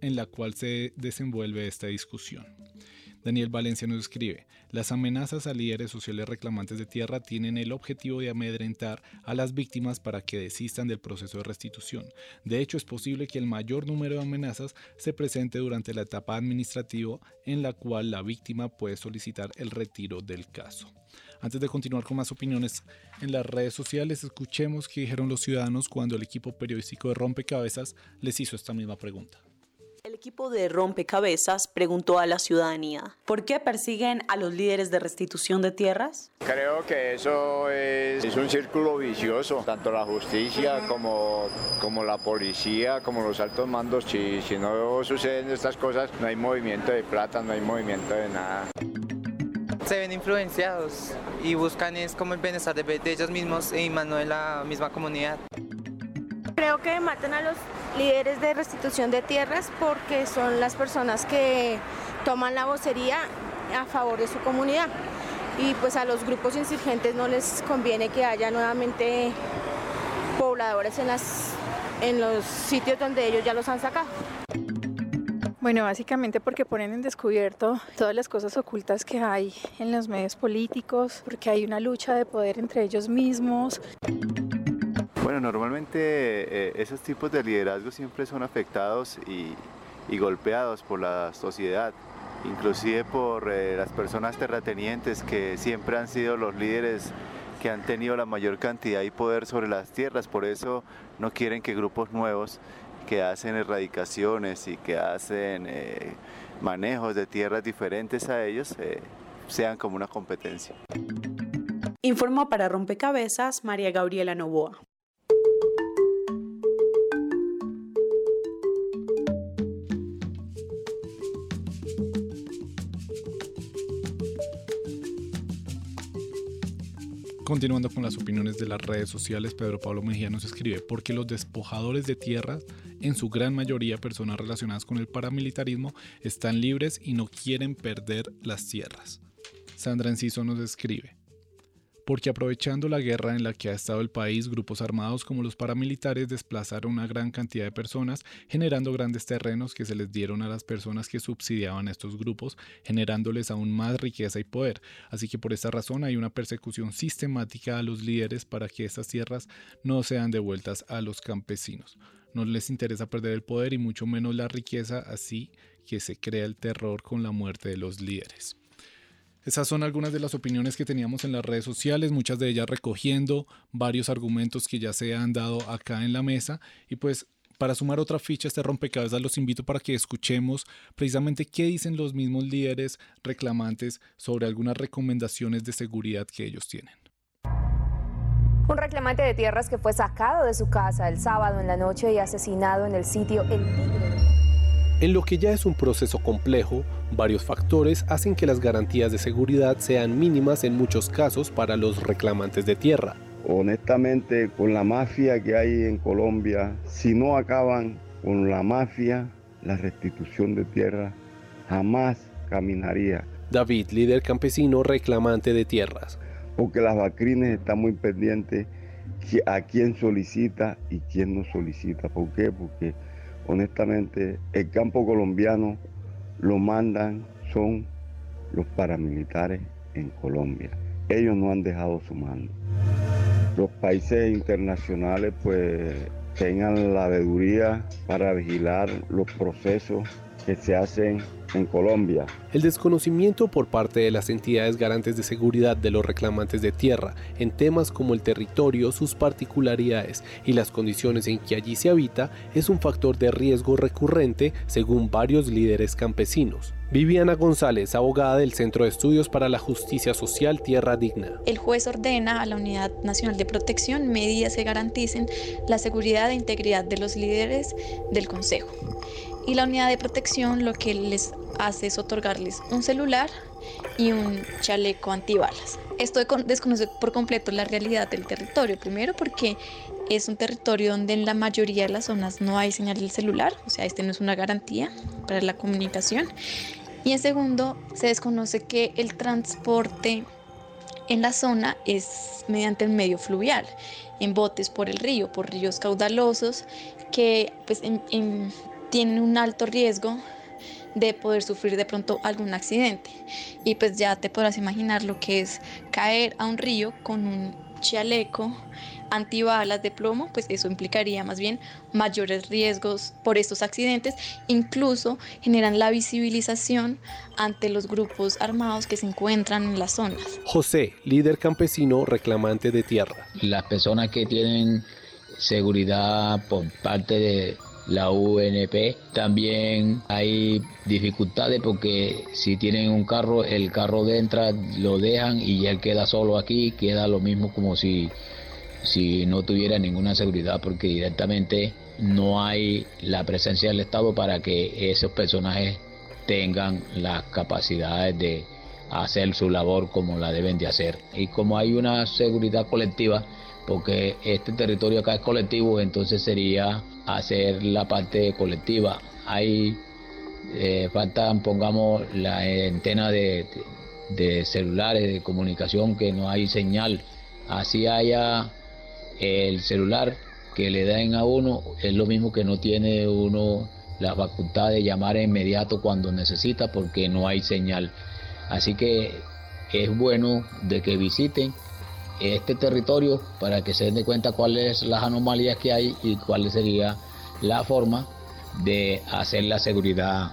en la cual se desenvuelve esta discusión. Daniel Valencia nos escribe, las amenazas a líderes sociales reclamantes de tierra tienen el objetivo de amedrentar a las víctimas para que desistan del proceso de restitución. De hecho, es posible que el mayor número de amenazas se presente durante la etapa administrativa en la cual la víctima puede solicitar el retiro del caso. Antes de continuar con más opiniones en las redes sociales, escuchemos qué dijeron los ciudadanos cuando el equipo periodístico de Rompecabezas les hizo esta misma pregunta. El equipo de Rompecabezas preguntó a la ciudadanía, ¿por qué persiguen a los líderes de restitución de tierras? Creo que eso es, es un círculo vicioso, tanto la justicia como, como la policía, como los altos mandos, si, si no suceden estas cosas, no hay movimiento de plata, no hay movimiento de nada se ven influenciados y buscan es como el bienestar de, de ellos mismos y mano de la misma comunidad. Creo que matan a los líderes de restitución de tierras porque son las personas que toman la vocería a favor de su comunidad y pues a los grupos insurgentes no les conviene que haya nuevamente pobladores en, las, en los sitios donde ellos ya los han sacado. Bueno, básicamente porque ponen en descubierto todas las cosas ocultas que hay en los medios políticos, porque hay una lucha de poder entre ellos mismos. Bueno, normalmente eh, esos tipos de liderazgo siempre son afectados y, golpeados por la sociedad, inclusive por eh, las personas terratenientes que siempre han sido los líderes que han tenido la mayor cantidad y poder sobre las tierras, por eso no quieren que grupos nuevos que hacen erradicaciones y que hacen eh, manejos de tierras diferentes a ellos sean como una competencia. Informó para Rompecabezas María Gabriela Novoa. Continuando con las opiniones de las redes sociales, Pedro Pablo Mejía nos escribe, porque los despojadores de tierras, en su gran mayoría personas relacionadas con el paramilitarismo, están libres y no quieren perder las tierras. Sandra Enciso nos escribe, porque aprovechando la guerra en la que ha estado el país, grupos armados como los paramilitares desplazaron una gran cantidad de personas, generando grandes terrenos que se les dieron a las personas que subsidiaban a estos grupos, generándoles aún más riqueza y poder. Así que por esta razón hay una persecución sistemática a los líderes para que estas tierras no sean devueltas a los campesinos. No les interesa perder el poder y mucho menos la riqueza, así que se crea el terror con la muerte de los líderes. Esas son algunas de las opiniones que teníamos en las redes sociales, muchas de ellas recogiendo varios argumentos que ya se han dado acá en la mesa. Y pues para sumar otra ficha a este rompecabezas, los invito para que escuchemos precisamente qué dicen los mismos líderes reclamantes sobre algunas recomendaciones de seguridad que ellos tienen. Un reclamante de tierras que fue sacado de su casa el sábado en la noche y asesinado en el sitio El Tigre. En lo que ya es un proceso complejo, varios factores hacen que las garantías de seguridad sean mínimas en muchos casos para los reclamantes de tierra. Honestamente, con la mafia que hay en Colombia, si no acaban con la mafia, la restitución de tierra jamás caminaría. David, líder campesino reclamante de tierras. Porque las vacrines están muy pendientes a quién solicita y quién no solicita. ¿Por qué? Porque honestamente, el campo colombiano lo mandan son los paramilitares en Colombia. Ellos no han dejado su mando. Los países internacionales pues tengan la veeduría para vigilar los procesos que se hacen en Colombia. El desconocimiento por parte de las entidades garantes de seguridad de los reclamantes de tierra en temas como el territorio, sus particularidades y las condiciones en que allí se habita es un factor de riesgo recurrente según varios líderes campesinos. Viviana González, abogada del Centro de Estudios para la Justicia Social Tierra Digna. El juez ordena a la Unidad Nacional de Protección medidas que garanticen la seguridad e integridad de los líderes del Consejo. Y la unidad de protección lo que les hace es otorgarles un celular y un chaleco antibalas. Esto desconoce por completo la realidad del territorio. Primero porque es un territorio donde en la mayoría de las zonas no hay señal del celular, o sea, este no es una garantía para la comunicación. Y en segundo, se desconoce que el transporte en la zona es mediante el medio fluvial, en botes por el río, por ríos caudalosos que pues, tienen un alto riesgo de poder sufrir de pronto algún accidente. Y pues ya te podrás imaginar lo que es caer a un río con un chaleco antibalas de plomo, pues eso implicaría más bien mayores riesgos por estos accidentes, incluso generan la visibilización ante los grupos armados que se encuentran en las zonas. José, líder campesino reclamante de tierra. Las personas que tienen seguridad por parte de la UNP. También hay dificultades porque si tienen un carro, el carro de entra lo dejan y él queda solo aquí, queda lo mismo como si, si no tuviera ninguna seguridad porque directamente no hay la presencia del Estado para que esos personajes tengan las capacidades de hacer su labor como la deben de hacer. Y como hay una seguridad colectiva, porque este territorio acá es colectivo, entonces sería hacer la parte colectiva. Hay eh, faltan, pongamos, la antena de, de, celulares de comunicación que no hay señal. Así haya el celular que le den a uno, es lo mismo que no tiene uno la facultad de llamar inmediato cuando necesita porque no hay señal. Así que es bueno de que visiten este territorio para que se den cuenta cuáles las anomalías que hay y cuál sería la forma de hacer la seguridad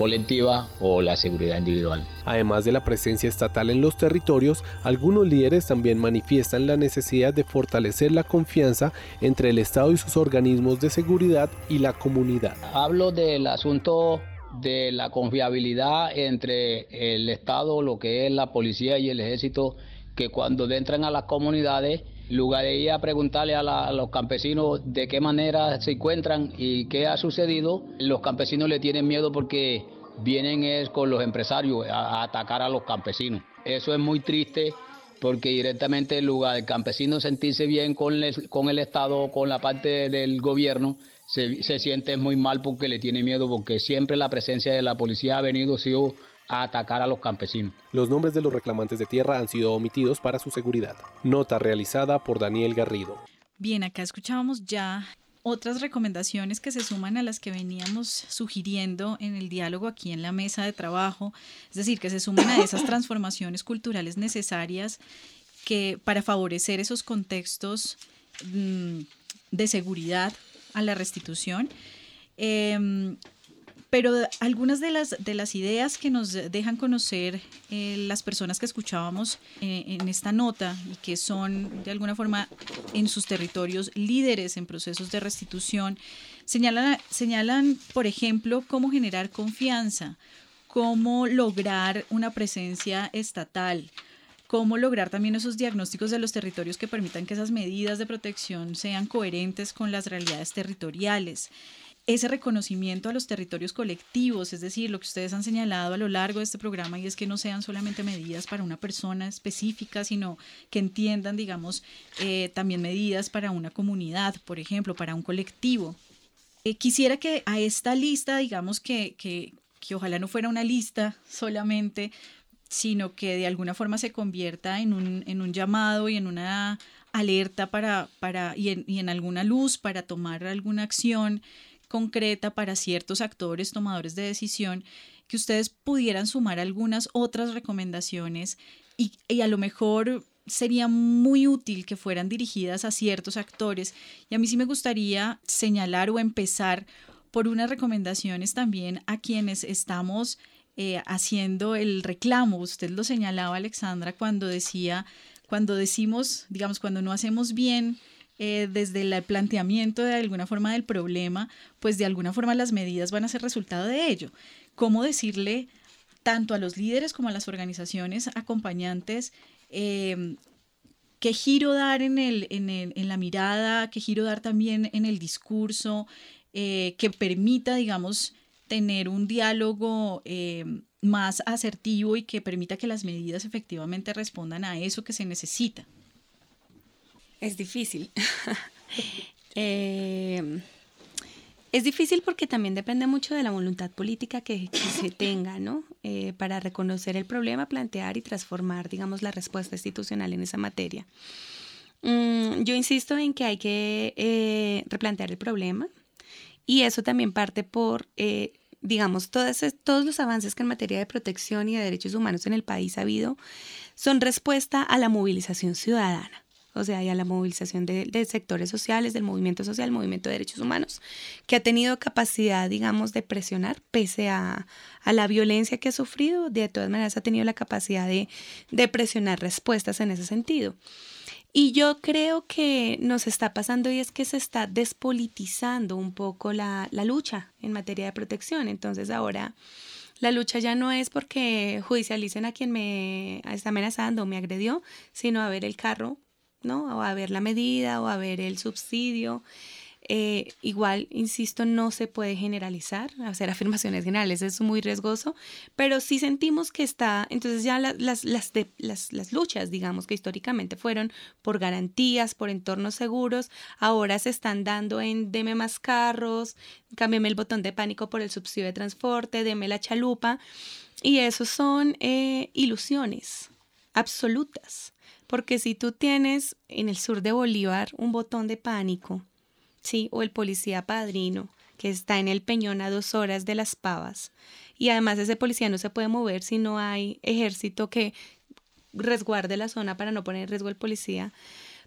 colectiva o la seguridad individual. Además de la presencia estatal en los territorios, algunos líderes también manifiestan la necesidad de fortalecer la confianza entre el Estado y sus organismos de seguridad y la comunidad. Hablo del asunto de la confiabilidad entre el Estado, lo que es la policía y el ejército que cuando entran a las comunidades, lugar de ir a preguntarle a, los campesinos de qué manera se encuentran y qué ha sucedido, los campesinos le tienen miedo porque vienen es con los empresarios a, atacar a los campesinos. Eso es muy triste porque directamente en lugar del campesino sentirse bien con el, con el Estado, con la parte del gobierno, se, se siente muy mal porque le tiene miedo, porque siempre la presencia de la policía ha venido, sido a atacar a los campesinos. Los nombres de los reclamantes de tierra han sido omitidos para su seguridad. Nota realizada por Daniel Garrido. Bien, acá escuchábamos ya otras recomendaciones que se suman a las que veníamos sugiriendo en el diálogo aquí en la mesa de trabajo, es decir, que se suman a esas transformaciones culturales necesarias que para favorecer esos contextos mm, de seguridad a la restitución. Em, pero algunas de las, de las ideas que nos dejan conocer eh, las personas que escuchábamos eh, en esta nota y que son de alguna forma en sus territorios líderes en procesos de restitución, señalan, señalan, por ejemplo, cómo generar confianza, cómo lograr una presencia estatal, cómo lograr también esos diagnósticos de los territorios que permitan que esas medidas de protección sean coherentes con las realidades territoriales ese reconocimiento a los territorios colectivos, es decir, lo que ustedes han señalado a lo largo de este programa y es que no sean solamente medidas para una persona específica, sino que entiendan, digamos, eh, también medidas para una comunidad, por ejemplo, para un colectivo. Eh, quisiera que a esta lista, digamos, que, que, que ojalá no fuera una lista solamente, sino que de alguna forma se convierta en un, en un llamado y en una alerta para, para, y, en, y en alguna luz para tomar alguna acción concreta para ciertos actores tomadores de decisión, que ustedes pudieran sumar algunas otras recomendaciones y, a lo mejor sería muy útil que fueran dirigidas a ciertos actores. Y a mí sí me gustaría señalar o empezar por unas recomendaciones también a quienes estamos eh, haciendo el reclamo. Usted lo señalaba, Alexandra, cuando decía, cuando decimos, digamos, cuando no hacemos bien eh, desde el planteamiento de alguna forma del problema, pues de alguna forma las medidas van a ser resultado de ello. ¿Cómo decirle tanto a los líderes como a las organizaciones acompañantes eh, qué giro dar en, el, en, el, en, la mirada, qué giro dar también en el discurso, eh, que permita, digamos, tener un diálogo eh, más asertivo y que permita que las medidas efectivamente respondan a eso que se necesita. Es difícil. eh, es difícil porque también depende mucho de la voluntad política que, se tenga, ¿no? Eh, para reconocer el problema, plantear y transformar, digamos, la respuesta institucional en esa materia. Mm, yo insisto en que hay que eh, replantear el problema y eso también parte por, digamos, todos los avances que en materia de protección y de derechos humanos en el país ha habido son respuesta a la movilización ciudadana o sea, y a la movilización de, sectores sociales, del movimiento social, el movimiento de derechos humanos, que ha tenido capacidad, digamos, de presionar, pese a, la violencia que ha sufrido, de todas maneras ha tenido la capacidad de, presionar respuestas en ese sentido. Y yo creo que nos está pasando y es que se está despolitizando un poco la, la lucha en materia de protección. Entonces ahora la lucha ya no es porque judicialicen a quien me está amenazando o me agredió, sino a ver el carro ¿no? O a ver la medida o a ver el subsidio. Eh, igual, insisto, no se puede generalizar, hacer afirmaciones generales es muy riesgoso, pero sí sentimos que está, entonces ya las, las, las, luchas, digamos, que históricamente fueron por garantías, por entornos seguros, ahora se están dando en deme más carros, cámbiame el botón de pánico por el subsidio de transporte, deme la chalupa, y eso son eh, ilusiones absolutas. Porque si tú tienes en el sur de Bolívar un botón de pánico, ¿sí? O el policía padrino, que está en el peñón a dos horas de las pavas, y además ese policía no se puede mover si no hay ejército que resguarde la zona para no poner en riesgo al policía,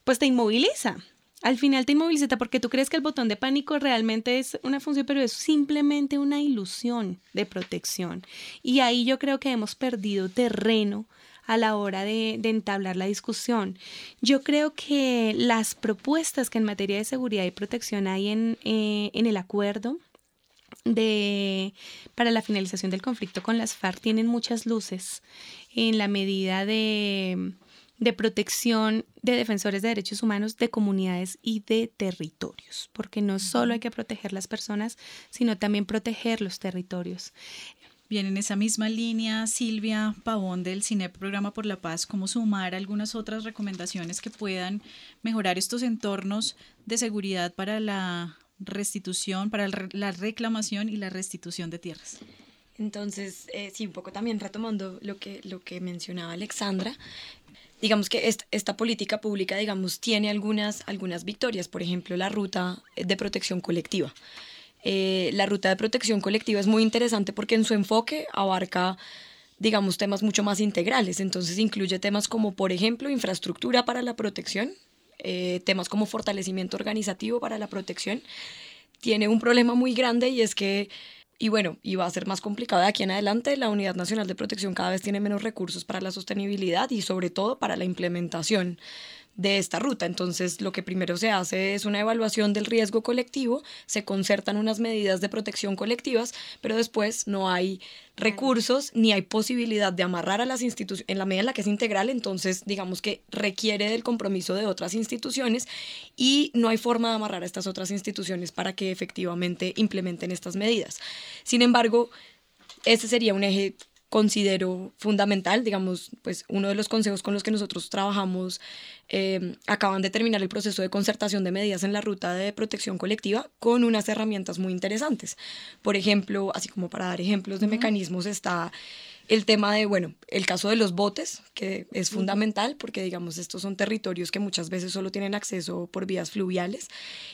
pues te inmoviliza. Al final te inmoviliza porque tú crees que el botón de pánico realmente es una función, pero es simplemente una ilusión de protección. Y ahí yo creo que hemos perdido terreno a la hora de, entablar la discusión. Yo creo que las propuestas que en materia de seguridad y protección hay en, eh, en el acuerdo de, para la finalización del conflicto con las FARC tienen muchas luces en la medida de, de protección de defensores de derechos humanos, de comunidades y de territorios, porque no solo hay que proteger las personas, sino también proteger los territorios. Bien, en esa misma línea, Silvia Pavón del CINEP Programa por la Paz, ¿cómo sumar algunas otras recomendaciones que puedan mejorar estos entornos de seguridad para la restitución, para la reclamación y la restitución de tierras? Entonces, eh, sí, un poco también retomando lo que, lo que mencionaba Alexandra, digamos que esta, esta, política pública, digamos, tiene algunas, algunas victorias, por ejemplo, la ruta de protección colectiva. Eh, la ruta de protección colectiva es muy interesante porque en su enfoque abarca digamos, temas mucho más integrales. Entonces incluye temas como, por ejemplo, infraestructura para la protección, eh, temas como fortalecimiento organizativo para la protección. Tiene un problema muy grande y es que, y bueno, y va a ser más complicado de aquí en adelante, la Unidad Nacional de Protección cada vez tiene menos recursos para la sostenibilidad y sobre todo para la implementación de esta ruta. Entonces, lo que primero se hace es una evaluación del riesgo colectivo, se concertan unas medidas de protección colectivas, pero después no hay recursos ni hay posibilidad de amarrar a las instituciones en la medida en la que es integral, entonces digamos que requiere del compromiso de otras instituciones y no hay forma de amarrar a estas otras instituciones para que efectivamente implementen estas medidas. Sin embargo, ese sería un eje considero fundamental, digamos, pues uno de los consejos con los que nosotros trabajamos eh, acaban de terminar el proceso de concertación de medidas en la ruta de protección colectiva con unas herramientas muy interesantes. Por ejemplo, así como para dar ejemplos de mecanismos, está el tema de, bueno, el caso de los botes, que es fundamental porque, digamos, estos son territorios que muchas veces solo tienen acceso por vías fluviales.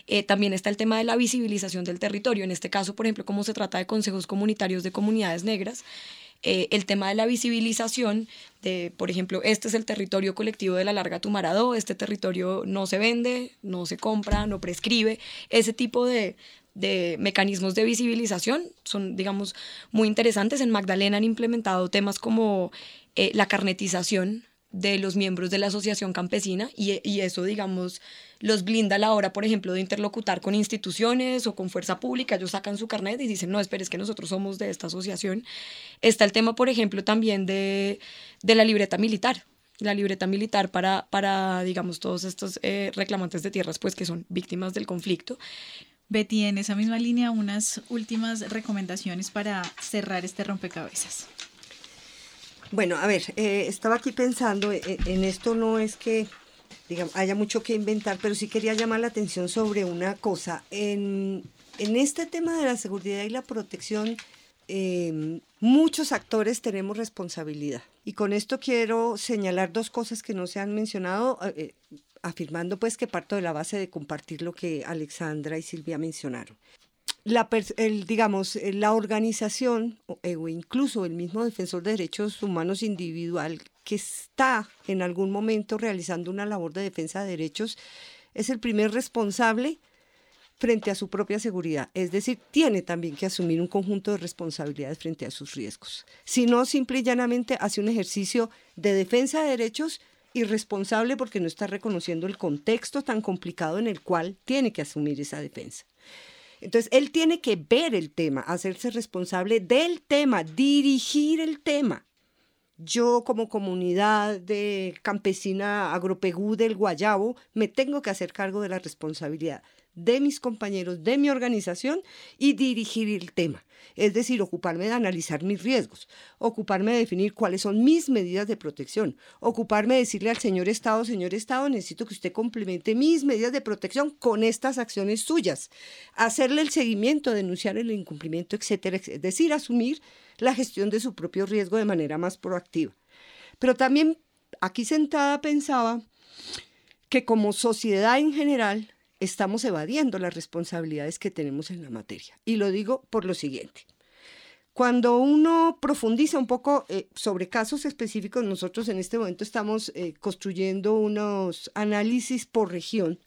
Eh, también está el tema de la visibilización del territorio. En este caso, por ejemplo, como se trata de consejos comunitarios de comunidades negras, eh, el tema de la visibilización, de, por ejemplo, este es el territorio colectivo de la Larga Tumaradó, este territorio no se vende, no se compra, no prescribe, ese tipo de, de mecanismos de visibilización son, digamos, muy interesantes. En Magdalena han implementado temas como eh, la carnetización de los miembros de la asociación campesina y, y, eso, digamos, los blinda a la hora, por ejemplo, de interlocutar con instituciones o con fuerza pública. Ellos sacan su carnet y dicen, no, espere, es que nosotros somos de esta asociación. Está el tema, por ejemplo, también de, de la libreta militar la libreta militar para, para digamos, todos estos eh, reclamantes de tierras, pues que son víctimas del conflicto. Betty, en esa misma línea, unas últimas recomendaciones para cerrar este rompecabezas. Bueno, a ver, eh, estaba aquí pensando, eh, en esto no es que digamos, haya mucho que inventar, pero sí quería llamar la atención sobre una cosa. En, en este tema de la seguridad y la protección, eh, muchos actores tenemos responsabilidad. Y con esto quiero señalar dos cosas que no se han mencionado, eh, afirmando pues que parto de la base de compartir lo que Alexandra y Silvia mencionaron. La, digamos, la organización o incluso el mismo defensor de derechos humanos individual que está en algún momento realizando una labor de defensa de derechos es el primer responsable frente a su propia seguridad. Es decir, tiene también que asumir un conjunto de responsabilidades frente a sus riesgos. Si no, simple y llanamente hace un ejercicio de defensa de derechos irresponsable porque no está reconociendo el contexto tan complicado en el cual tiene que asumir esa defensa. Entonces, él tiene que ver el tema, hacerse responsable del tema, dirigir el tema. Yo como comunidad de campesina agropegú del Guayabo me tengo que hacer cargo de la responsabilidad de mis compañeros, de mi organización y dirigir el tema. Es decir, ocuparme de analizar mis riesgos, ocuparme de definir cuáles son mis medidas de protección, ocuparme de decirle al señor Estado, señor Estado, necesito que usted complemente mis medidas de protección con estas acciones suyas, hacerle el seguimiento, denunciar el incumplimiento, etcétera, es decir, asumir la gestión de su propio riesgo de manera más proactiva. Pero también aquí sentada pensaba que como sociedad en general estamos evadiendo las responsabilidades que tenemos en la materia. Y lo digo por lo siguiente. Cuando uno profundiza un poco eh, sobre casos específicos, nosotros en este momento estamos eh, construyendo unos análisis por región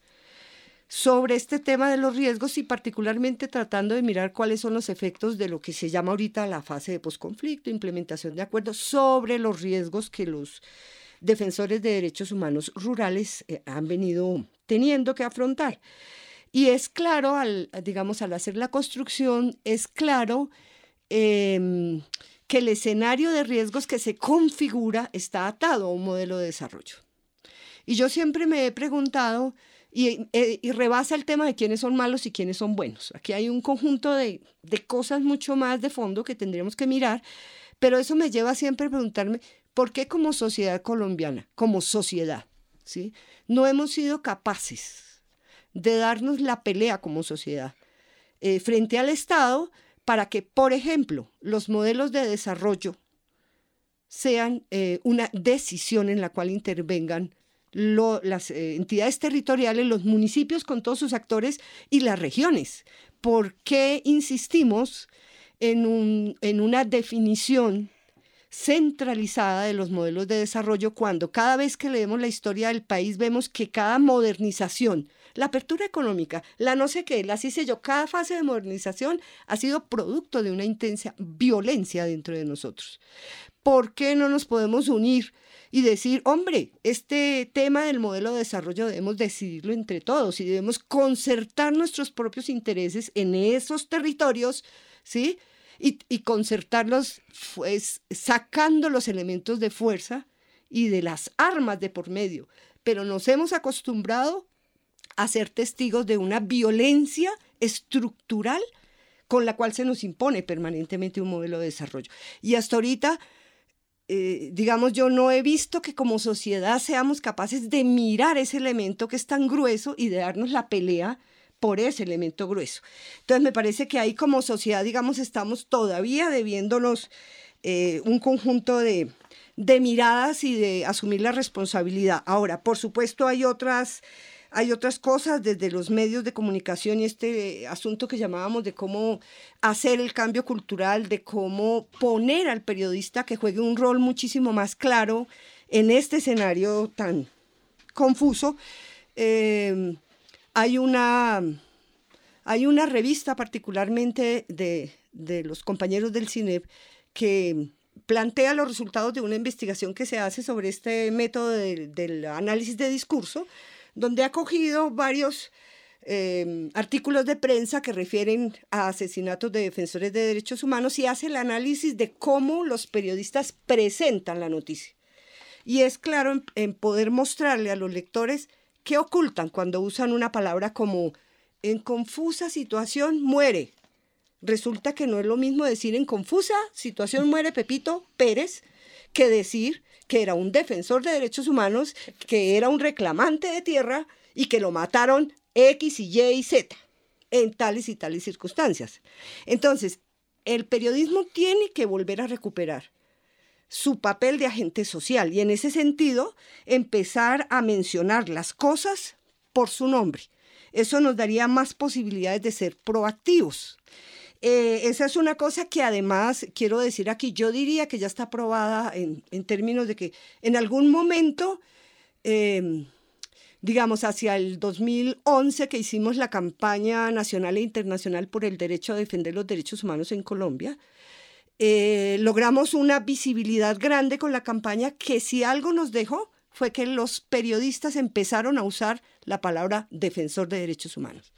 sobre este tema de los riesgos y particularmente tratando de mirar cuáles son los efectos de lo que se llama ahorita la fase de posconflicto, implementación de acuerdos sobre los riesgos que los defensores de derechos humanos rurales eh, han venido teniendo que afrontar. Y es claro, al, digamos, al hacer la construcción, es claro em, que el escenario de riesgos que se configura está atado a un modelo de desarrollo. Y yo siempre me he preguntado, eh, y, rebasa el tema de quiénes son malos y quiénes son buenos. Aquí hay un conjunto de, cosas mucho más de fondo que tendríamos que mirar, pero eso me lleva siempre a preguntarme, ¿por qué como sociedad colombiana, como sociedad, no hemos sido capaces de darnos la pelea como sociedad eh, frente al Estado para que, por ejemplo, los modelos de desarrollo sean eh, una decisión en la cual intervengan las eh, entidades territoriales, los municipios con todos sus actores y las regiones. ¿Por qué insistimos en una definición centralizada de los modelos de desarrollo cuando cada vez que leemos la historia del país vemos que cada modernización, la apertura económica, la no sé qué, la sí sé yo, cada fase de modernización ha sido producto de una intensa violencia dentro de nosotros. ¿Por qué no nos podemos unir y decir, hombre, este tema del modelo de desarrollo debemos decidirlo entre todos y debemos concertar nuestros propios intereses en esos territorios, ¿sí? Y, concertarlos pues, sacando los elementos de fuerza y de las armas de por medio. Pero nos hemos acostumbrado a ser testigos de una violencia estructural con la cual se nos impone permanentemente un modelo de desarrollo. Y hasta ahorita eh, digamos, yo no he visto que como sociedad seamos capaces de mirar ese elemento que es tan grueso y de darnos la pelea por ese elemento grueso. Entonces, me parece que ahí como sociedad, digamos, estamos todavía debiéndonos eh, un conjunto de, miradas y de asumir la responsabilidad. Ahora, por supuesto, hay otras hay otras cosas desde los medios de comunicación y este asunto que llamábamos de cómo hacer el cambio cultural, de cómo poner al periodista que juegue un rol muchísimo más claro en este escenario tan confuso. Eh, hay, una, hay una revista particularmente de, de los compañeros del CINEP que plantea los resultados de una investigación que se hace sobre este método del análisis de discurso, donde ha cogido varios eh, artículos de prensa que refieren a asesinatos de defensores de derechos humanos y hace el análisis de cómo los periodistas presentan la noticia. Y es claro en poder mostrarle a los lectores qué ocultan cuando usan una palabra como en confusa situación muere resulta que no es lo mismo decir en confusa situación muere Pepito Pérez que decir que era un defensor de derechos humanos, que era un reclamante de tierra y que lo mataron X y Y y Z en tales y tales circunstancias. Entonces, el periodismo tiene que volver a recuperar su papel de agente social y en ese sentido empezar a mencionar las cosas por su nombre. Eso nos daría más posibilidades de ser proactivos. Eh, esa es una cosa que además quiero decir aquí, yo diría que ya está aprobada en, términos de que en algún momento, em, digamos, hacia el 2011 que hicimos la campaña nacional e internacional por el derecho a defender los derechos humanos en Colombia, eh, logramos una visibilidad grande con la campaña que si algo nos dejó fue que los periodistas empezaron a usar la palabra defensor de derechos humanos.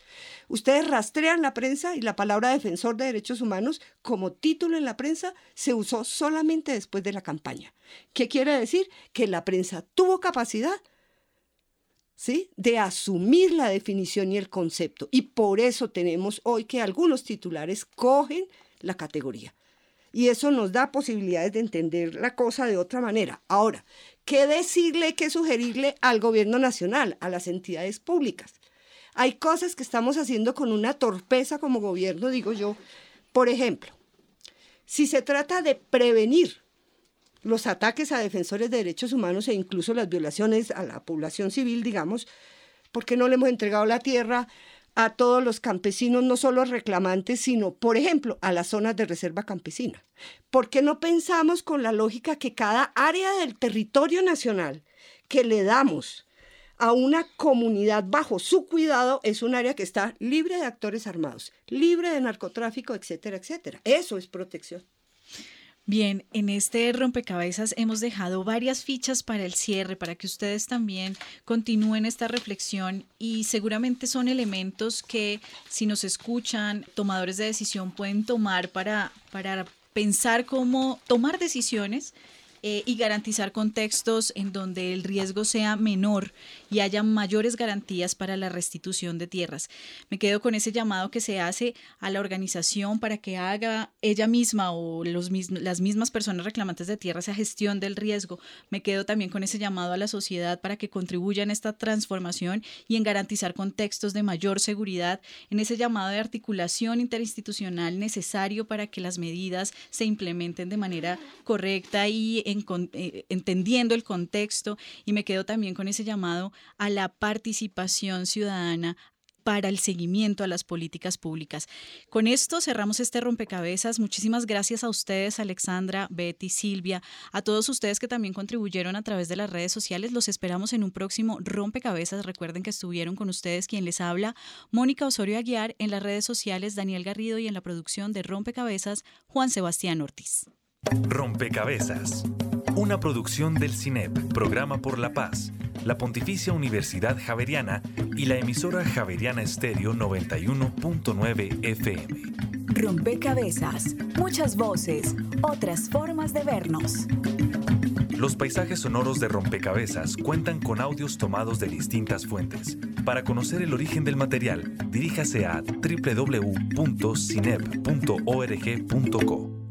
Ustedes rastrean la prensa y la palabra defensor de derechos humanos como título en la prensa se usó solamente después de la campaña. ¿Qué quiere decir? Que la prensa tuvo capacidad ¿sí? de asumir la definición y el concepto. Y por eso tenemos hoy que algunos titulares cogen la categoría. Y eso nos da posibilidades de entender la cosa de otra manera. Ahora, ¿Qué decirle, qué sugerirle al gobierno nacional, a las entidades públicas? Hay cosas que estamos haciendo con una torpeza como gobierno, digo yo. Por ejemplo, si se trata de prevenir los ataques a defensores de derechos humanos e incluso las violaciones a la población civil, digamos, ¿por qué no le hemos entregado la tierra a todos los campesinos, no solo reclamantes, sino, por ejemplo, a las zonas de reserva campesina. ¿Por qué no pensamos con la lógica que cada área del territorio nacional que le damos a una comunidad bajo su cuidado es un área que está libre de actores armados, libre de narcotráfico, etcétera, etcétera? Eso es protección. Bien, en este rompecabezas hemos dejado varias fichas para el cierre, para que ustedes también continúen esta reflexión y seguramente son elementos que si nos escuchan, tomadores de decisión pueden tomar para, para pensar cómo tomar decisiones eh, y garantizar contextos en donde el riesgo sea menor y haya mayores garantías para la restitución de tierras. Me quedo con ese llamado que se hace a la organización para que haga ella misma o las mismas personas reclamantes de tierra esa gestión del riesgo. Me quedo también con ese llamado a la sociedad para que contribuya en esta transformación y en garantizar contextos de mayor seguridad, en ese llamado de articulación interinstitucional necesario para que las medidas se implementen de manera correcta y en eh, entendiendo el contexto y me quedo también con ese llamado a la participación ciudadana para el seguimiento a las políticas públicas. Con esto cerramos este rompecabezas. Muchísimas gracias a ustedes, Alexandra, Betty, Silvia, a todos ustedes que también contribuyeron a través de las redes sociales. Los esperamos en un próximo rompecabezas. Recuerden que estuvieron con ustedes quien les habla, Mónica Osorio Aguiar, en las redes sociales, Daniel Garrido y en la producción de Rompecabezas, Juan Sebastián Ortiz. Rompecabezas. Una producción del CINEP, Programa por la Paz, la Pontificia Universidad Javeriana y la emisora Javeriana Estéreo 91.9 FM. Rompecabezas. Muchas voces, otras formas de vernos. Los paisajes sonoros de Rompecabezas cuentan con audios tomados de distintas fuentes. Para conocer el origen del material, diríjase a www.cinep.org.co.